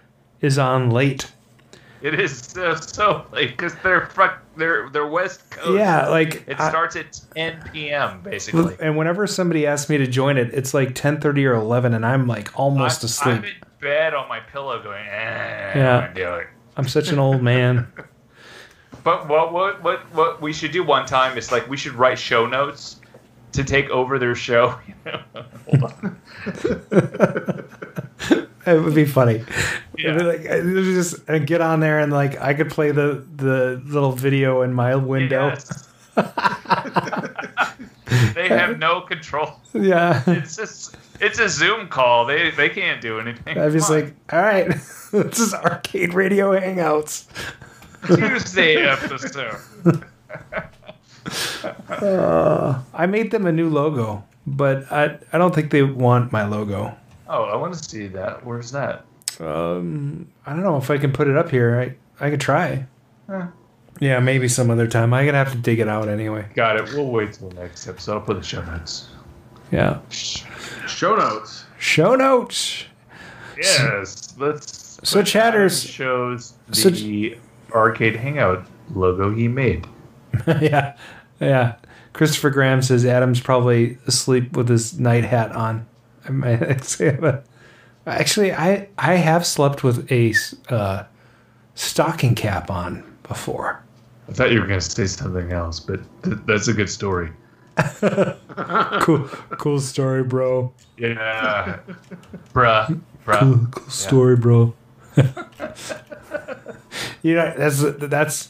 is on late. It is so, so late because they're fuck, they're they're West Coast. Yeah, like, it I- starts at 10 p.m. basically. And whenever somebody asks me to join it, it's like ten thirty or eleven, and I'm like almost I'm, asleep. I'm bed on my pillow going, eh, Yeah. I wanna do it. I'm such an old man. [laughs] But what what what what we should do one time is like we should write show notes to take over their show. [laughs] Hold on. [laughs] It would be funny. Yeah. Like, it would just I'd get on there and like I could play the the little video in my window. Yes. They have no control. Yeah. It's just it's a Zoom call. They they can't do anything. I'd just like, all right, [laughs] this is arcade radio hangouts. Tuesday [laughs] episode. Uh, I made them a new logo, but I I don't think they want my logo. Oh, I want to see that. Where's that? Um, I don't know if I can put it up here. I I could try. Huh. Yeah, maybe some other time. I'm gonna have to dig it out anyway. Got it. We'll wait till the next episode. I'll put the show notes. Yeah. Show notes. Show notes. Yes. Let's. So Chatters- Adam shows so- the arcade hangout logo he made. [laughs] yeah, yeah. Christopher Graham says Adam's probably asleep with his night hat on. I might [laughs] say, but actually, I I have slept with a uh, stocking cap on before. I thought you were going to say something else, but th- that's a good story. [laughs] cool, cool story, bro. Yeah. bruh. Bruh. Cool, cool Yeah. story, bro. [laughs] You know, that's that's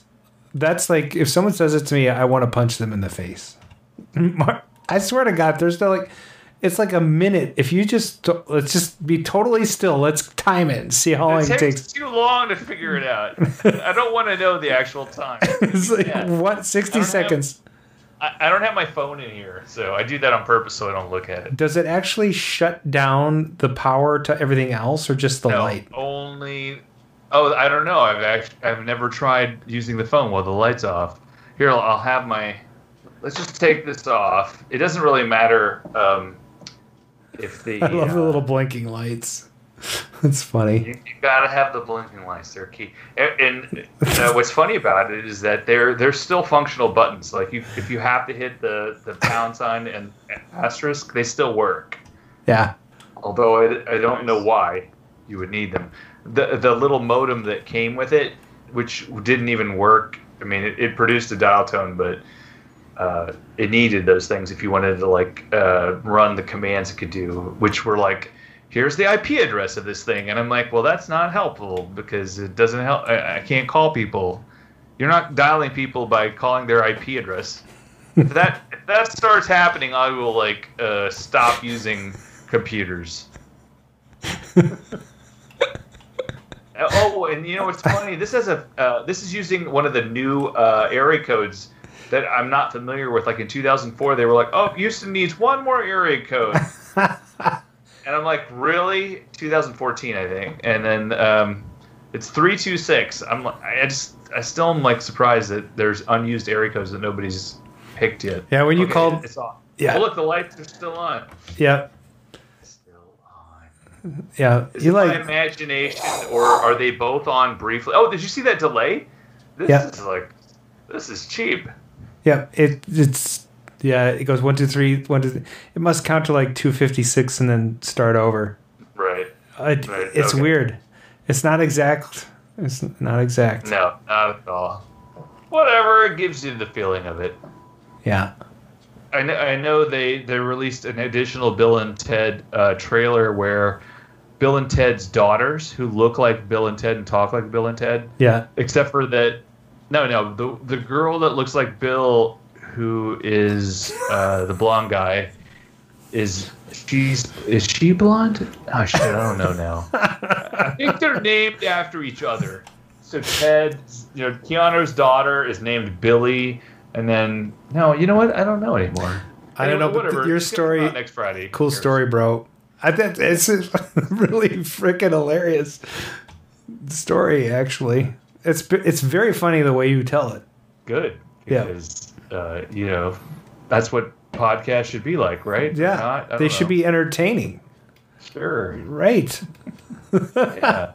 that's like if someone says it to me, I want to punch them in the face. [laughs] I swear to God, there's no like, it's like a minute. If you just let's just be totally still. Let's time it and see how long It it takes too long to figure it out. I don't want to know the actual time. [laughs] It's like Yeah. what sixty have- seconds. I, I don't have my phone in here, so I do that on purpose so I don't look at it. Does it actually shut down the power to everything else, or just the no, light? only. Oh, I don't know. I've actually, I've never tried using the phone while the light's off. Here, I'll, I'll have my. Let's just take this off. It doesn't really matter um, if the. I love the uh, little blinking lights. [laughs] That's funny. You, you gotta have the blinking lights. They're key. And, and uh, what's funny about it is that they're they're still functional buttons. Like you, if you have to hit the the pound sign and asterisk, they still work. Yeah. Although I, I don't know why you would need them. The the little modem that came with it, which didn't even work. I mean, it, it produced a dial tone, but uh, it needed those things if you wanted to like uh, run the commands it could do, which were like, here's the IP address of this thing, and I'm like, well, that's not helpful because it doesn't help. I, I can't call people. You're not dialing people by calling their IP address. [laughs] if that if that starts happening, I will like uh, stop using computers. [laughs] Oh, and you know what's funny? This has a uh, this is using one of the new uh, area codes that I'm not familiar with. Like in 2004, they were like, "Oh, Houston needs one more area code," [laughs] and I'm like, "Really?" 2014, I think, and then um, it's three two six. I'm like, I just I still am like surprised that there's unused area codes that nobody's picked yet. Yeah, when you Okay, called- it's on. Yeah. Oh, look, the lights are still on. Yeah. Still on. Yeah. Is You it my like imagination, or are they both on briefly? Oh, did you see that delay? This Yeah. is like, this is cheap. Yeah, it it's yeah, it goes one two three one two. Three. It must count to like two fifty six and then start over. Right. It, Right, It's okay. weird. It's not exact. It's not exact. No, not at all. Whatever, it gives you the feeling of it. Yeah. I know, I know they, they released an additional Bill and Ted uh, trailer where Bill and Ted's daughters, who look like Bill and Ted and talk like Bill and Ted, Yeah. except for that. No, no, the the girl that looks like Bill, who is uh, the blonde guy, is she's is she blonde? Oh shit, I don't know now. I think they're named after each other. So Ted, you know, Keanu's daughter is named Billy, and then no, you know what? I don't know anymore. I don't know, but whatever. your It's gonna come story- next Friday. Cool story, bro. I think it's a [laughs] really freaking hilarious story. Actually, it's it's very funny the way you tell it. Good. Yeah. Uh, you know, that's what podcasts should be like, right? Yeah, Not? They don't should be entertaining. Sure. Right. [laughs] yeah.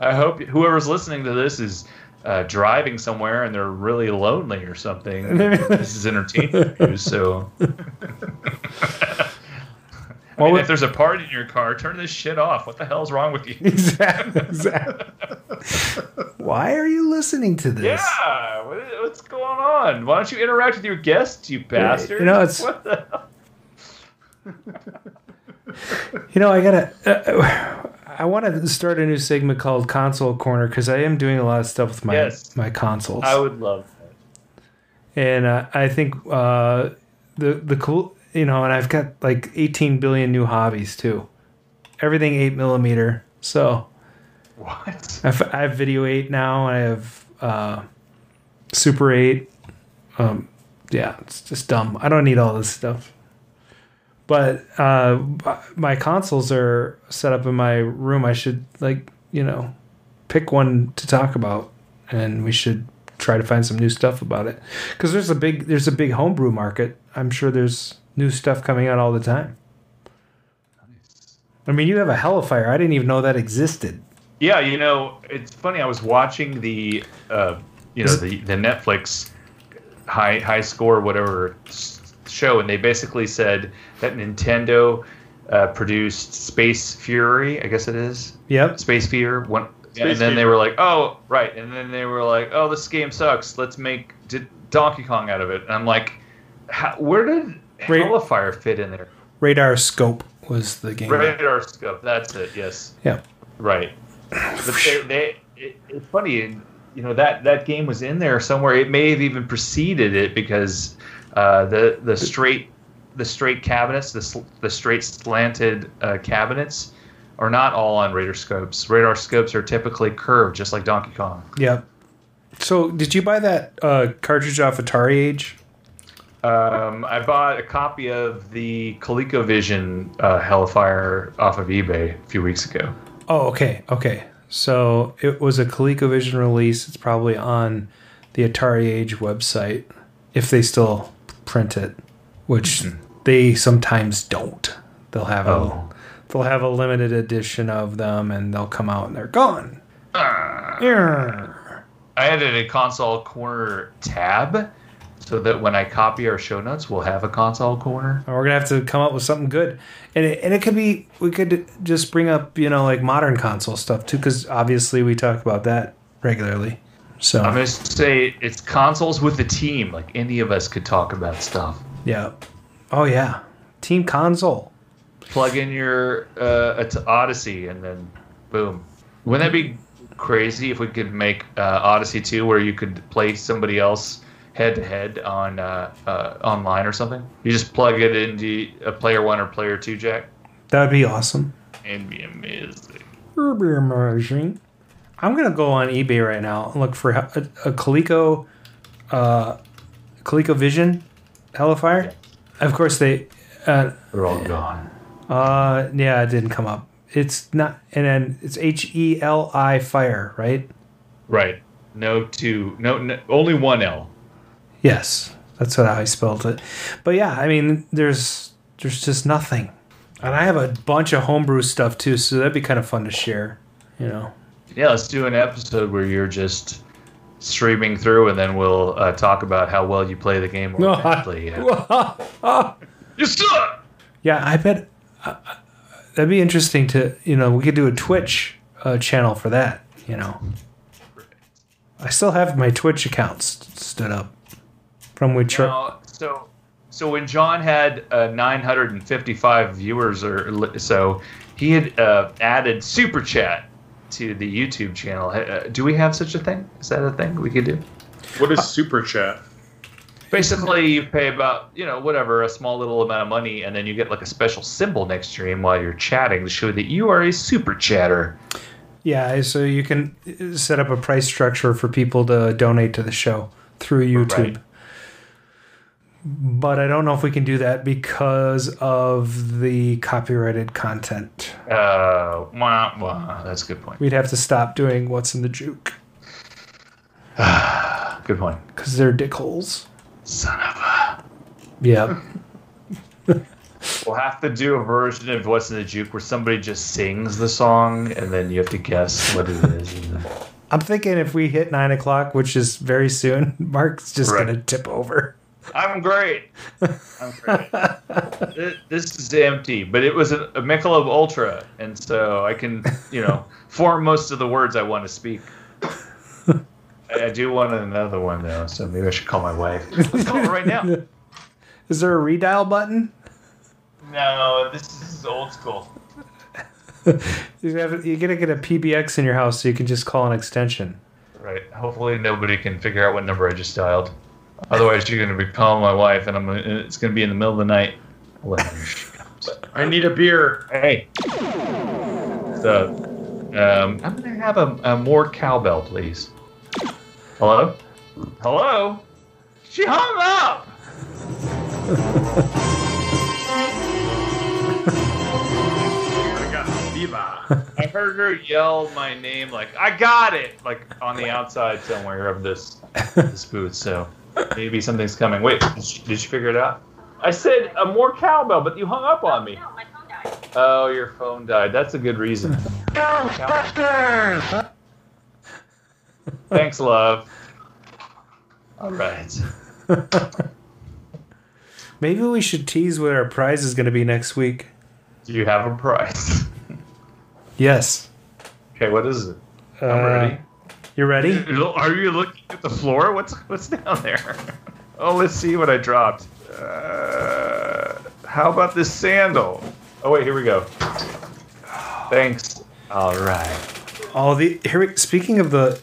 I hope whoever's listening to this is uh, driving somewhere and they're really lonely or something. [laughs] this is entertaining. So, [laughs] I mean, if there's a part in your car, turn this shit off. What the hell's wrong with you? [laughs] Exactly. exactly. Why are you listening to this? Yeah, what, what's going on? Why don't you interact with your guests, you bastard? You know, it's- what the? [laughs] You know, I gotta. Uh, I want to start a new segment called Console Corner because I am doing a lot of stuff with my Yes. my consoles. I would love that. and uh, I think uh, the the cool, you know, and I've got like 18 billion new hobbies too. Everything eight millimeter. So What? I've, I have Video Eight now. I have uh, Super Eight. Um, yeah, it's just dumb. I don't need all this stuff. But uh, my consoles are set up in my room. I should like you know pick one to talk about, and we should try to find some new stuff about it because there's a big there's a big homebrew market. I'm sure there's new stuff coming out all the time. I mean, you have a Hellfire. I didn't even know that existed. Yeah, you know, it's funny. I was watching the, uh, you know, the the Netflix high high score whatever show, and they basically said that Nintendo uh, produced Space Fury. I guess it is. Yep. Space Fury. One, Space and then they were like, "Oh, right," and then they were like, "Oh, this game sucks. Let's make D- Donkey Kong out of it." And I'm like, "Where did Hellfire fit in there?" Radar Scope was the game. Radar scope. That's it. Yes. Yeah. Right. But they, [sighs] they it, it's funny, and you know that that game was in there somewhere. It may have even preceded it because uh, the the straight the straight cabinets, the sl- the straight slanted uh, cabinets, are not all on radar scopes. Radar scopes are typically curved, just like Donkey Kong. Yeah. So, did you buy that uh, cartridge off AtariAge? Um, I bought a copy of the ColecoVision uh, Hellfire off of eBay a few weeks ago. Oh, okay, okay. So it was a ColecoVision release. It's probably on the AtariAge website if they still print it, which they sometimes don't. They'll have Oh. a they'll have a limited edition of them, and they'll come out and they're gone. Yeah. I added a console corner tab so that when I copy our show notes, we'll have a console corner. We're gonna have to come up with something good, and it, and it could be we could just bring up you know like modern console stuff too, because obviously we talk about that regularly. So I'm to say it's consoles with the team. Like any of us could talk about stuff. yeah, oh yeah, team console. Plug in your uh, it's Odyssey and then boom. Wouldn't that be crazy if we could make uh, Odyssey 2 where you could play somebody else head to head on uh, uh, online or something? You just plug it into a player one or player two jack That would be awesome. and be amazing. It'd be amazing. I'm gonna go on eBay right now and look for a, a Coleco, uh, ColecoVision Helifire. Of course they, uh, They're all gone. uh, yeah, it didn't come up. It's not, and then it's H E L I Fire, right? Right. No two. No, no. Only one L. Yes, that's what I spelled it. But yeah, I mean, there's there's just nothing, and I have a bunch of homebrew stuff too, so that'd be kind of fun to share. You know. Yeah, let's do an episode where you're just streaming through, and then we'll uh, talk about how well you play the game or. [laughs] Yeah. [laughs] you suck. Yeah, I bet uh, that'd be interesting to you know we could do a Twitch uh, channel for that. You know, I still have my Twitch account st- stood up from which Now, so, so when John had uh, 955 viewers or so, he had uh, added super chat to the YouTube channel. Uh, do we have such a thing? Is that a thing we could do? What is super chat? Basically, you pay about you know whatever a small little amount of money, and then you get like a special symbol next to your name while you're chatting to show that you are a super chatter. yeah, so you can uh, set up a price structure for people to donate to the show through YouTube. Right. But I don't know if we can do that because of the copyrighted content. Uh, wah, wah. That's a good point. We'd have to stop doing what's in the juke [sighs] Good point. because they're dickholes. Son of a. Yeah. [laughs] We'll have to do a version of What's in the Juke where somebody just sings the song and then you have to guess what it is. [laughs] I'm thinking if we hit nine o'clock, which is very soon, [laughs] Mark's just Right. gonna tip over. I'm great. I'm great. This is empty, but it was a, a Michelob Ultra, and so I can, you know, [laughs] form most of the words I want to speak. I, I do want another one though, so maybe I should call my wife. Let's call her right now. [laughs] Is there a redial button? No, this is old school. [laughs] You have you gotta get a PBX in your house so you can just call an extension. Right. Hopefully nobody can figure out what number I just dialed. Otherwise, you're going to be calling my wife, and I'm. Gonna, it's going to be in the middle of the night. When she comes. I need a beer. Hey. So, um, I'm going to have a, a more cowbell, please. Hello. Hello. She hung up. I heard her yell my name like I got it like on the outside somewhere of this this booth. So maybe something's coming. Wait, did you, did you figure it out? I said a more cowbell, but you hung up on me. Oh, your phone died. That's a good reason. Ghostbusters! [laughs] Thanks, love. All right. [laughs] Maybe we should tease what our prize is gonna be next week. Do you have a prize? Yes. Okay, what is it? I'm Uh, ready. You ready? Are you looking at the floor? What's what's down there? [laughs] Oh, let's see what I dropped. Uh, how about this sandal? Oh wait, here we go. Thanks. All right. Oh, the here. we- Speaking of the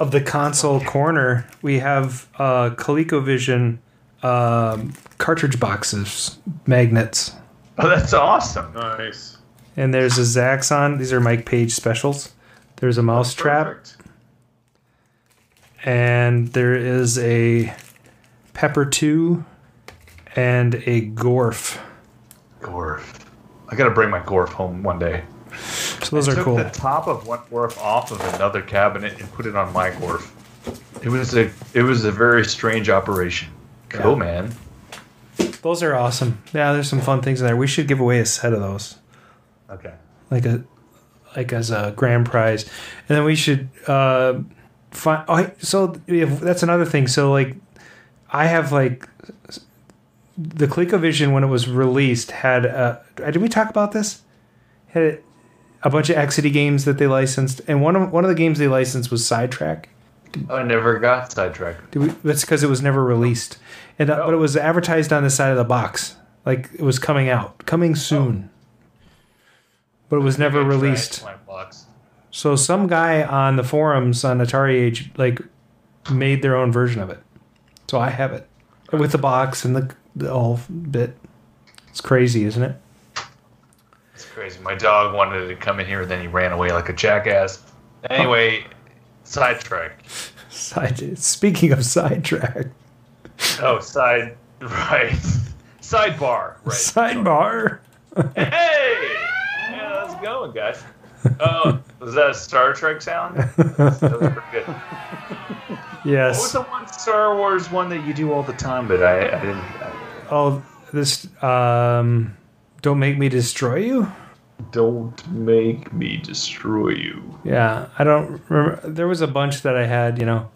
of the console corner, we have uh, ColecoVision um, cartridge boxes, magnets, Oh, that's awesome. Nice. and there's a Zaxxon. These are Mike Page specials. There's a mousetrap, Perfect. and there is a Pepper Two, and a Gorf. Gorf. I gotta bring my Gorf home one day. So those I are took cool. the top of one Gorf off of another cabinet and put it on my Gorf. It was a it was a very strange operation. Cool, man. Those are awesome. Yeah, there's some fun things in there. We should give away a set of those. Okay. like a like as a grand prize. And then we should uh find oh, so have, that's another thing. So like i have like the ColecoVision when it was released had uh did we talk about this? Had a bunch of Exidy games that they licensed. And one of one of the games they licensed was sidetrack. Oh, I never got we, that's because it was never released. And uh, but it was advertised on the side of the box. Like it was coming out coming soon but it was never released So some guy on the forums on AtariAge like made their own version of it. So I have it with the box and the, the whole bit. It's crazy, isn't it? It's crazy. My dog wanted to come in here, then he ran away like a jackass. Anyway, sidetrack. [laughs] Side. Speaking of sidetrack, Oh, side [laughs] right. Sidebar. Right. sidebar. Hey! Going, guys? Oh, was that a Star Trek sound? That was pretty good. [laughs] What was the one Star Wars one that you do all the time, but I, I didn't. I, Oh, this. Um, don't make me destroy you. don't make me destroy you. Yeah, I don't remember. There was a bunch that I had. You know.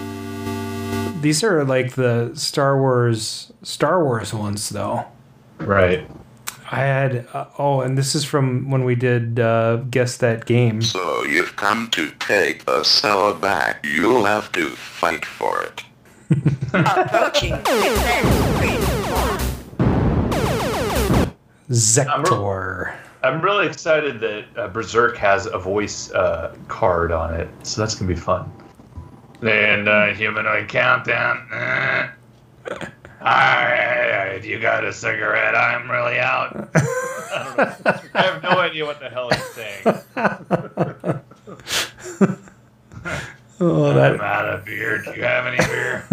These are like the Star Wars Star Wars ones, though. Right. I had uh, oh, and this is from when we did uh, guess that game. So you've come to take the cell back. You'll have to fight for it. Approaching. Zektor. I'm really excited that uh, Berserk has a voice uh, card on it, so that's gonna be fun. And uh, humanoid countdown. Eh. [laughs] Alright, you got a cigarette? I'm really out. I. [laughs] I have no idea what the hell he's saying. [laughs] Oh, that... I'm out of beer. Do you have any beer?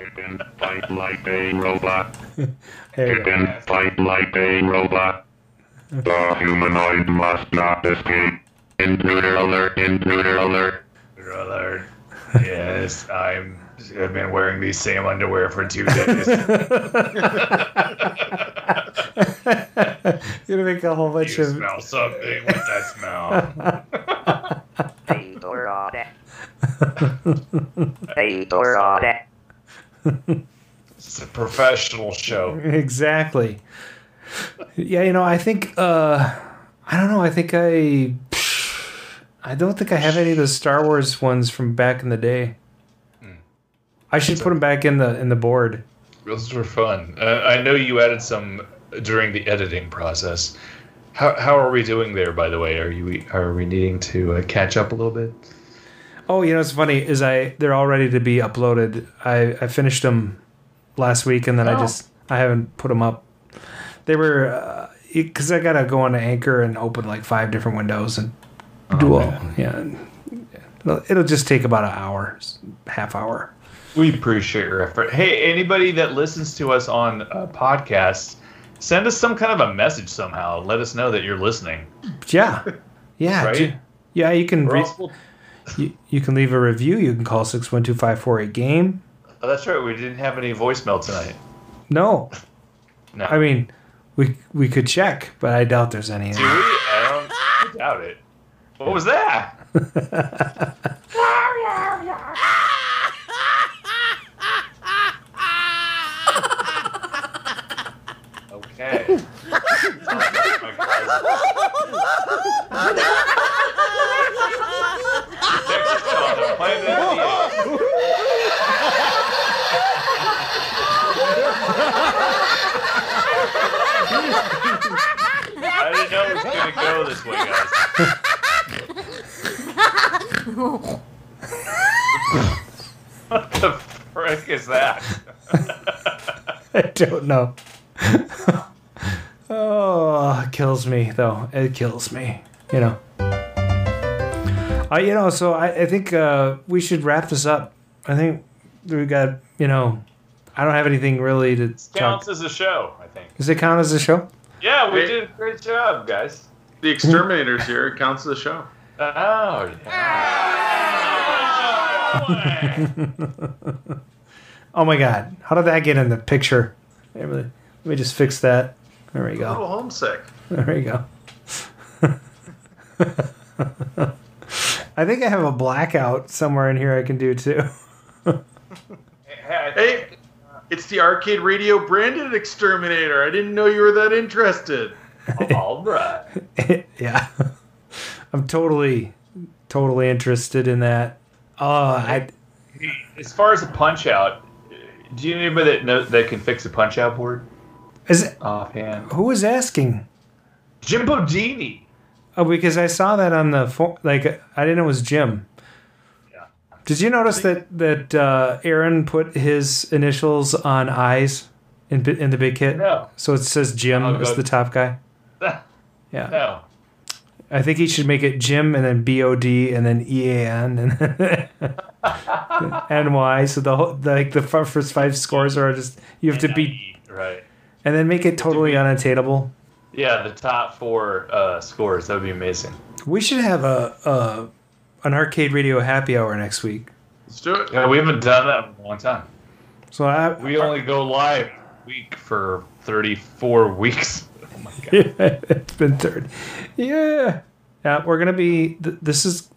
You can fight like a robot. [laughs] There You you can fight like a robot. The humanoid must not escape. Intruder alert, intruder alert. Alert. Yes, I'm. I've been wearing these same underwear for two days. You're [laughs] gonna make a whole bunch you of smell something. What's that smell? [laughs] It's a professional show. exactly. Yeah, you know, I think uh I don't know. I think I I don't think I have any of the Star Wars ones from back in the day. I should put them back in the in the board. Those were fun. Uh, I know you added some during the editing process. How, how are we doing there, by the way? Are you are we needing to uh, catch up a little bit? Oh, you know, it's funny is I they're all ready to be uploaded. I I finished them last week and then I Oh. just I haven't put them up. They were because I gotta go on to Anchor and open like five different windows and do all. Yeah, it'll, it'll just take about an hour, half hour. We appreciate your effort. Hey, anybody that listens to us on uh, podcasts, send us some kind of a message somehow. Let us know that you're listening. Yeah, [laughs] yeah, Right? yeah. You can re- we'll- you, you can leave a review. You can call six one two five four eight game. Oh, that's right. We didn't have any voicemail tonight. No, No. I mean we we could check, but I doubt there's any. Do we? I don't I doubt it. What was that? [laughs] [laughs] Okay. Next on the Planet of the Apes. I didn't know it was going to go this way, guys. what the frick is that? [laughs] I don't know. [laughs] oh, it kills me though. It kills me. You know. I, you know, so I, I think uh, we should wrap this up. I think we got, you know, I don't have anything really to talk. Counts as a show, I think. Does it count as a show? Yeah, we Hey. did a great job, guys. The exterminators here it counts as a show. Oh, [laughs] oh my god, how did that get in the picture? Hey, Let me, let me just fix that. There we go. A go. little homesick. There we go. [laughs] I think I have a blackout somewhere in here I can do too. [laughs] Hey, it's the arcade radio branded exterminator. I didn't know you were that interested. [laughs] All right. yeah. I'm totally, totally interested in that. Oh, I, As far as a punch out, do you know anybody that know, that can fix a punch out board is it, offhand? who was asking? Jim Bodini. Oh, because I saw that on the fo- like I didn't know it was Jim. Did you notice that that uh, Aaron put his initials on eyes in in the big kit? No. So it says Jim Oh, as good. the top guy. Yeah. [laughs] No. I think he should make it Jim and then B O D and then E A N and then [laughs] [laughs] N Y. So the whole like the first five scores are just you have to beat Right. And then make it totally unattainable. Yeah, the top four uh, scores. That would be amazing. We should have a, a an arcade radio happy hour next week. Let's do it. Yeah, we haven't done that in a long time. So I, We only go live week for 34 weeks. [laughs] Oh my god. [laughs] it's been third. Yeah. Yeah, we're gonna be. Th- this is.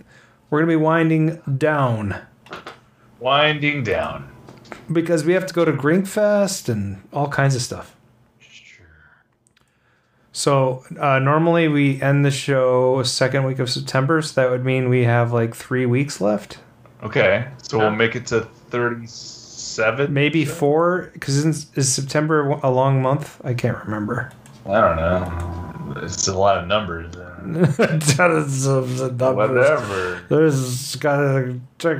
We're gonna be winding down Winding down. because we have to go to Grinkfest and all kinds of stuff. So uh, normally we end the show second week of September, so that would mean we have like three weeks left, Okay, so we'll make it to 37. maybe four. Because is, is September a long month? I can't remember. I don't know. It's a lot of numbers. [laughs] Tons of the numbers. Whatever. There's gotta check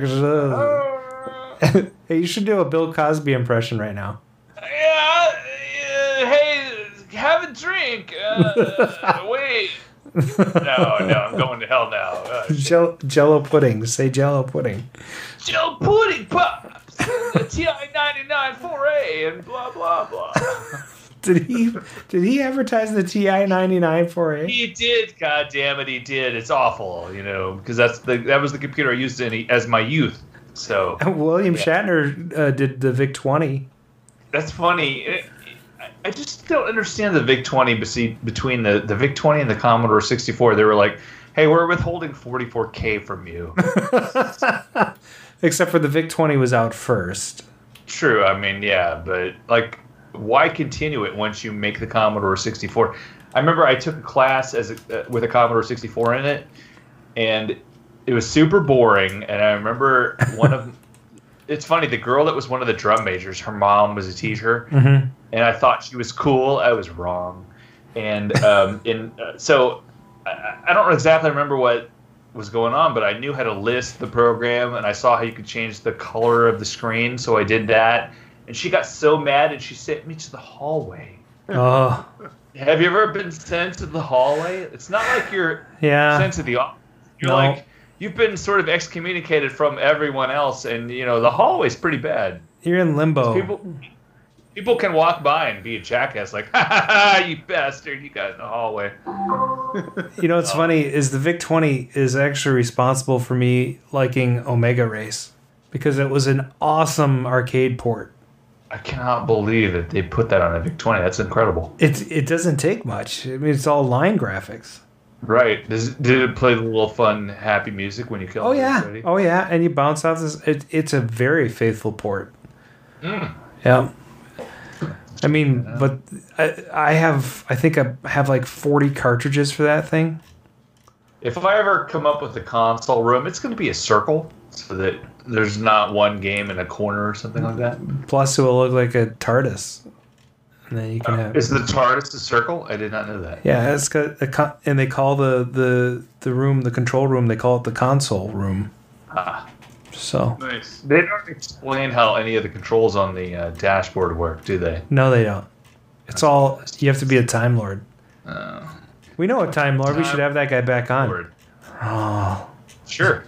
[laughs] hey, you should do a Bill Cosby impression right now. Yeah, uh, hey, have a drink. Uh, [laughs] wait. No, no, I'm going to hell now. Uh, [laughs] Jell- Jello pudding. Say Jello pudding. Jello Pudding Pops, the TI 99 4A, and blah, blah, blah. [laughs] Did he? Did he advertise the TI ninety nine for A? He did, god damn it, he did. It's awful, you know, because that's the that was the computer I used in as my youth. So William Shatner uh, did the Vic twenty. that's funny. It- I- just don't understand the VIC 20 besi- between the, the VIC 20 and the Commodore 64. They were like, hey, we're withholding 44K from you. [laughs] Except for the Vic twenty was out first. True, I mean, yeah, but like, why continue it once you make the Commodore 64? I remember I took a class as a, uh, with a Commodore 64 in it, and it was super boring. And I remember one of, [laughs] it's funny, the girl that was one of the drum majors, her mom was a teacher, Mhm. And I thought she was cool. I was wrong, and um, [laughs] in uh, so I, I don't exactly remember what was going on, but I knew how to list the program, and I saw how you could change the color of the screen, so I did that. And she got so mad, and she sent me to the hallway. Oh, Have you ever been sent to the hallway? It's not like you're Yeah. sent to the office. You're No. like you've been sort of excommunicated from everyone else, and you know the hallway's pretty bad. you're in limbo. People people can walk by and be a jackass, like ha ha ha, you bastard, you got in the hallway. [laughs] You know what's funny is the Vic 20 is actually responsible for me liking Omega Race because it was an awesome arcade port. I cannot believe that they put that on a VIC 20. That's incredible. It it doesn't take much. I mean, it's all line graphics. Right? Does, did it play the little fun, happy music when you kill? Oh yeah, everybody? oh yeah, and you bounce off this. It, it's a very faithful port. Mm. Yeah. I mean, but I, I have I think I have like 40 cartridges for that thing. If I ever come up with a console room, it's going to be a circle, so that there's not one game in a corner or something like that. Plus, it will look like a TARDIS. and then you can have. Is the TARDIS a circle? I did not know that. Yeah, it's got a con- and they call the the the room the control room. They call it the console room. Ah. So Nice. They don't explain how any of the controls on the uh, dashboard work, do they? no, they don't. It's all you have to be a time lord. Uh, We know a time lord. We should have that guy back on. Lord. Oh, Sure.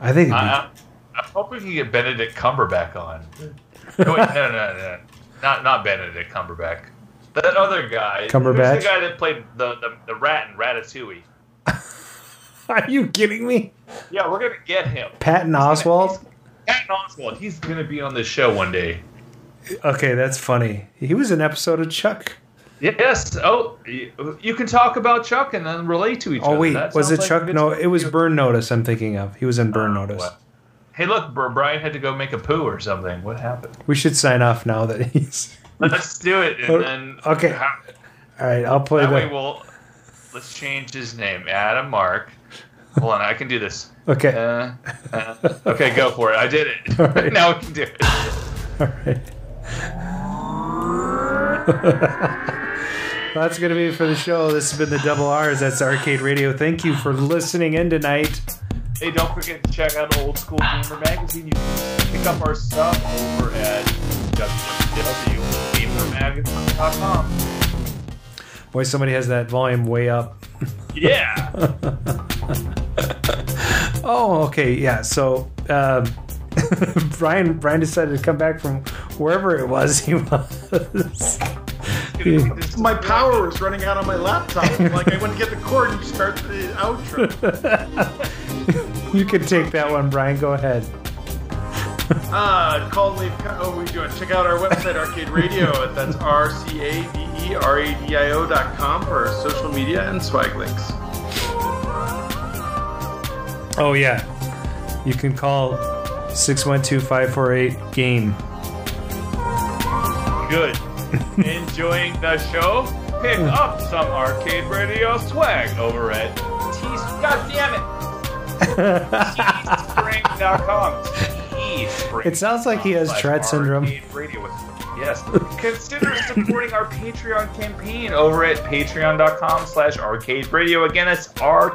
I think. be- I, I, I'm hoping we can get Benedict Cumberbatch on. No, wait, no, no, no, no. Not, not Benedict Cumberbatch. That other guy. Cumberbatch? Who's the guy that played the, the, the rat in Ratatouille? [laughs] [laughs] Are you kidding me? Yeah, we're going to get him. Patton Oswalt. Patton Oswalt. He's going to be on this show one day. Okay, that's funny. He was an episode of Chuck. Yes. Oh, you, can talk about Chuck and then relate to each oh, other. Oh wait, That was it like Chuck? No, it was Burn Notice. I'm thinking of. He was in Burn oh, Notice. what? Hey, look, Brian had to go make a poo or something. What happened? We should sign off now that he's. [laughs] Let's do it, and oh, then Okay. how- All right, I'll play that way we'll let's change his name. Adam Mark. Hold on, I can do this. Okay. Uh, uh, okay, go for it. I did it. All right. [laughs] now we can do it. All right. [laughs] That's going to be it for the show. This has been the Double R's. That's Arcade Radio. Thank you for listening in tonight. Hey, don't forget to check out Old School Gamer Magazine. You can pick up our stuff over at www.gamermagazine.com. Boy, somebody has that volume way up. Yeah. [laughs] Oh, okay, yeah. So um, [laughs] Brian Brian decided to come back from wherever it was he was. [laughs] My power was running out on my laptop. like I went to get the cord and start the outro. you can take that one, Brian. Go ahead. Uh, call and leave. Oh, we doing? Check out our website, Arcade Radio. That's r c a d e r a d i o dot com for social media and swag links. Oh yeah, you can call 612-548 game. Good. Enjoying the show? Pick up some arcade radio swag over at T. God damn it! [laughs] Teespring.com. Teespring. It sounds like he has slash Tourette syndrome. Radio with- Yes. Consider supporting our Patreon campaign over at patreon.com slash arcade radio. Again, it's R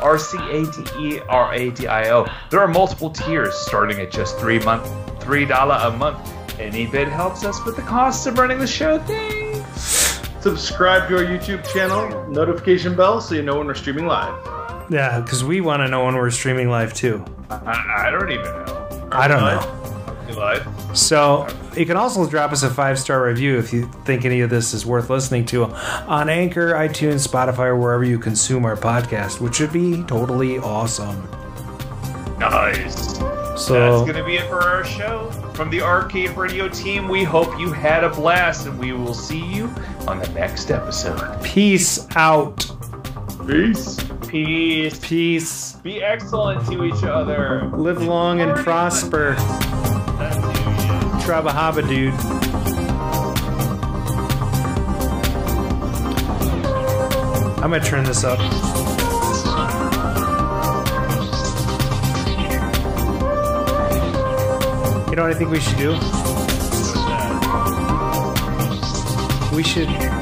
R C A D E R A D I O. There are multiple tiers starting at just three month three dollar a month. Any bit helps us with the cost of running the show. Thanks. Subscribe to our YouTube channel, notification bell, so you know when we're streaming live. Yeah, because we want to know when we're streaming live too. I, I don't even know. I don't know. We live? So you can also drop us a five star review if you think any of this is worth listening to on Anchor, iTunes, Spotify, or wherever you consume our podcast, which would be totally awesome. Nice. So That's going to be it for our show. From the Arcade Radio team, we hope you had a blast, and we will see you on the next episode. peace out. Peace. Peace. Peace. Be excellent to each other. Live long and prosper. That's. Trabahaba, dude. I'm gonna turn this up. You know what I think we should do? We should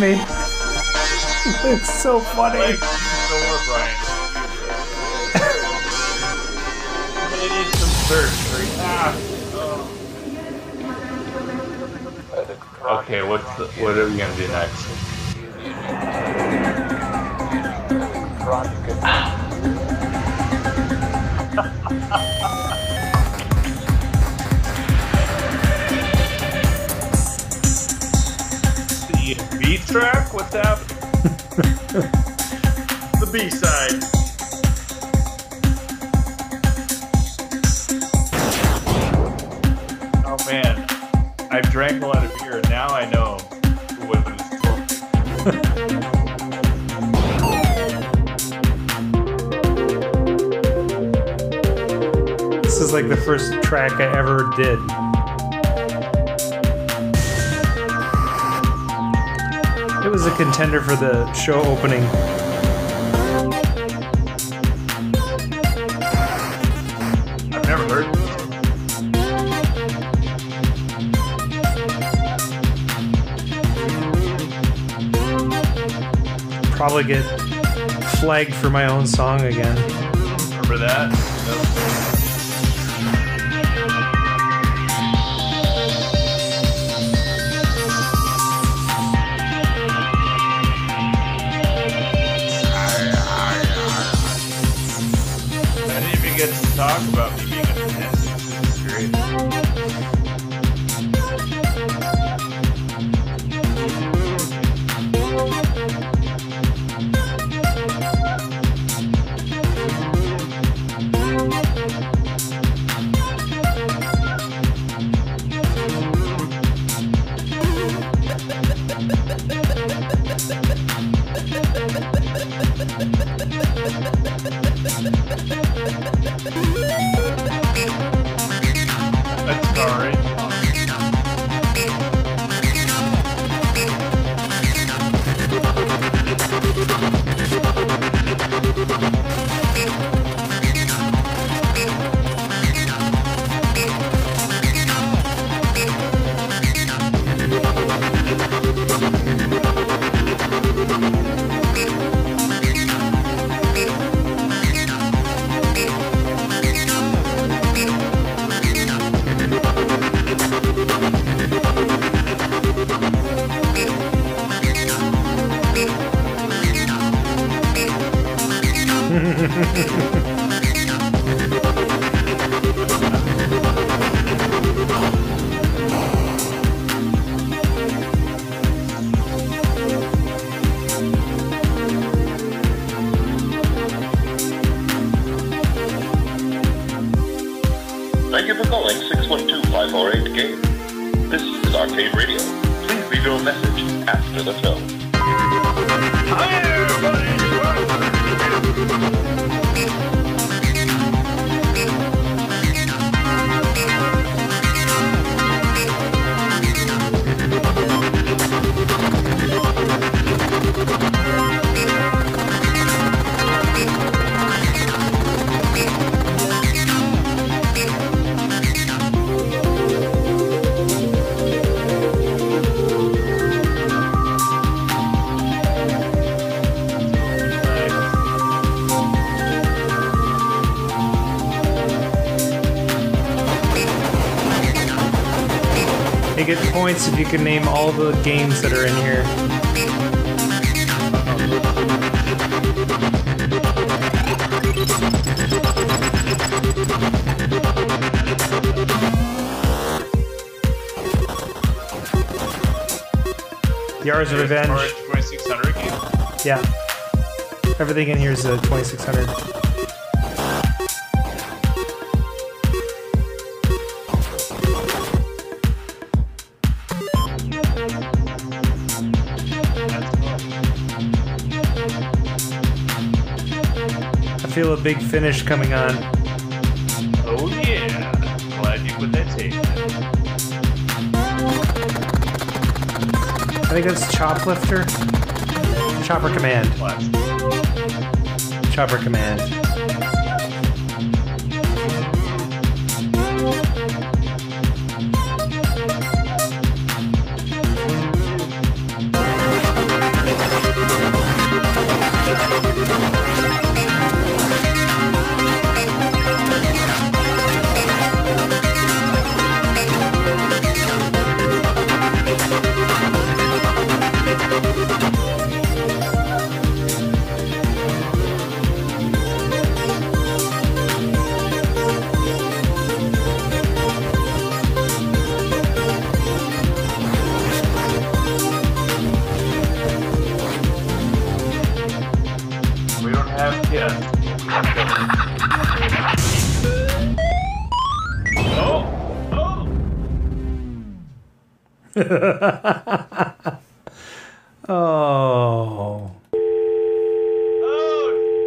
me. It's so funny. Like, Brian. they need some surgery. Ah. Okay, what's the, what are we gonna do next? [laughs] beat track? What's happening? The B side. Oh man, I've drank a lot of beer. And now I know. This is like the first track I ever did. Contender for the show opening. I've never heard. Probably get flagged for my own song again. Remember that? Talk about points if you can name all the games that are in here. Yars of Revenge. 2600 game. Yeah. Everything in here is a 2600. Big finish coming on. Oh yeah. Glad you put that tape. I think that's Choplifter. Chopper Command. Chopper Command. Oh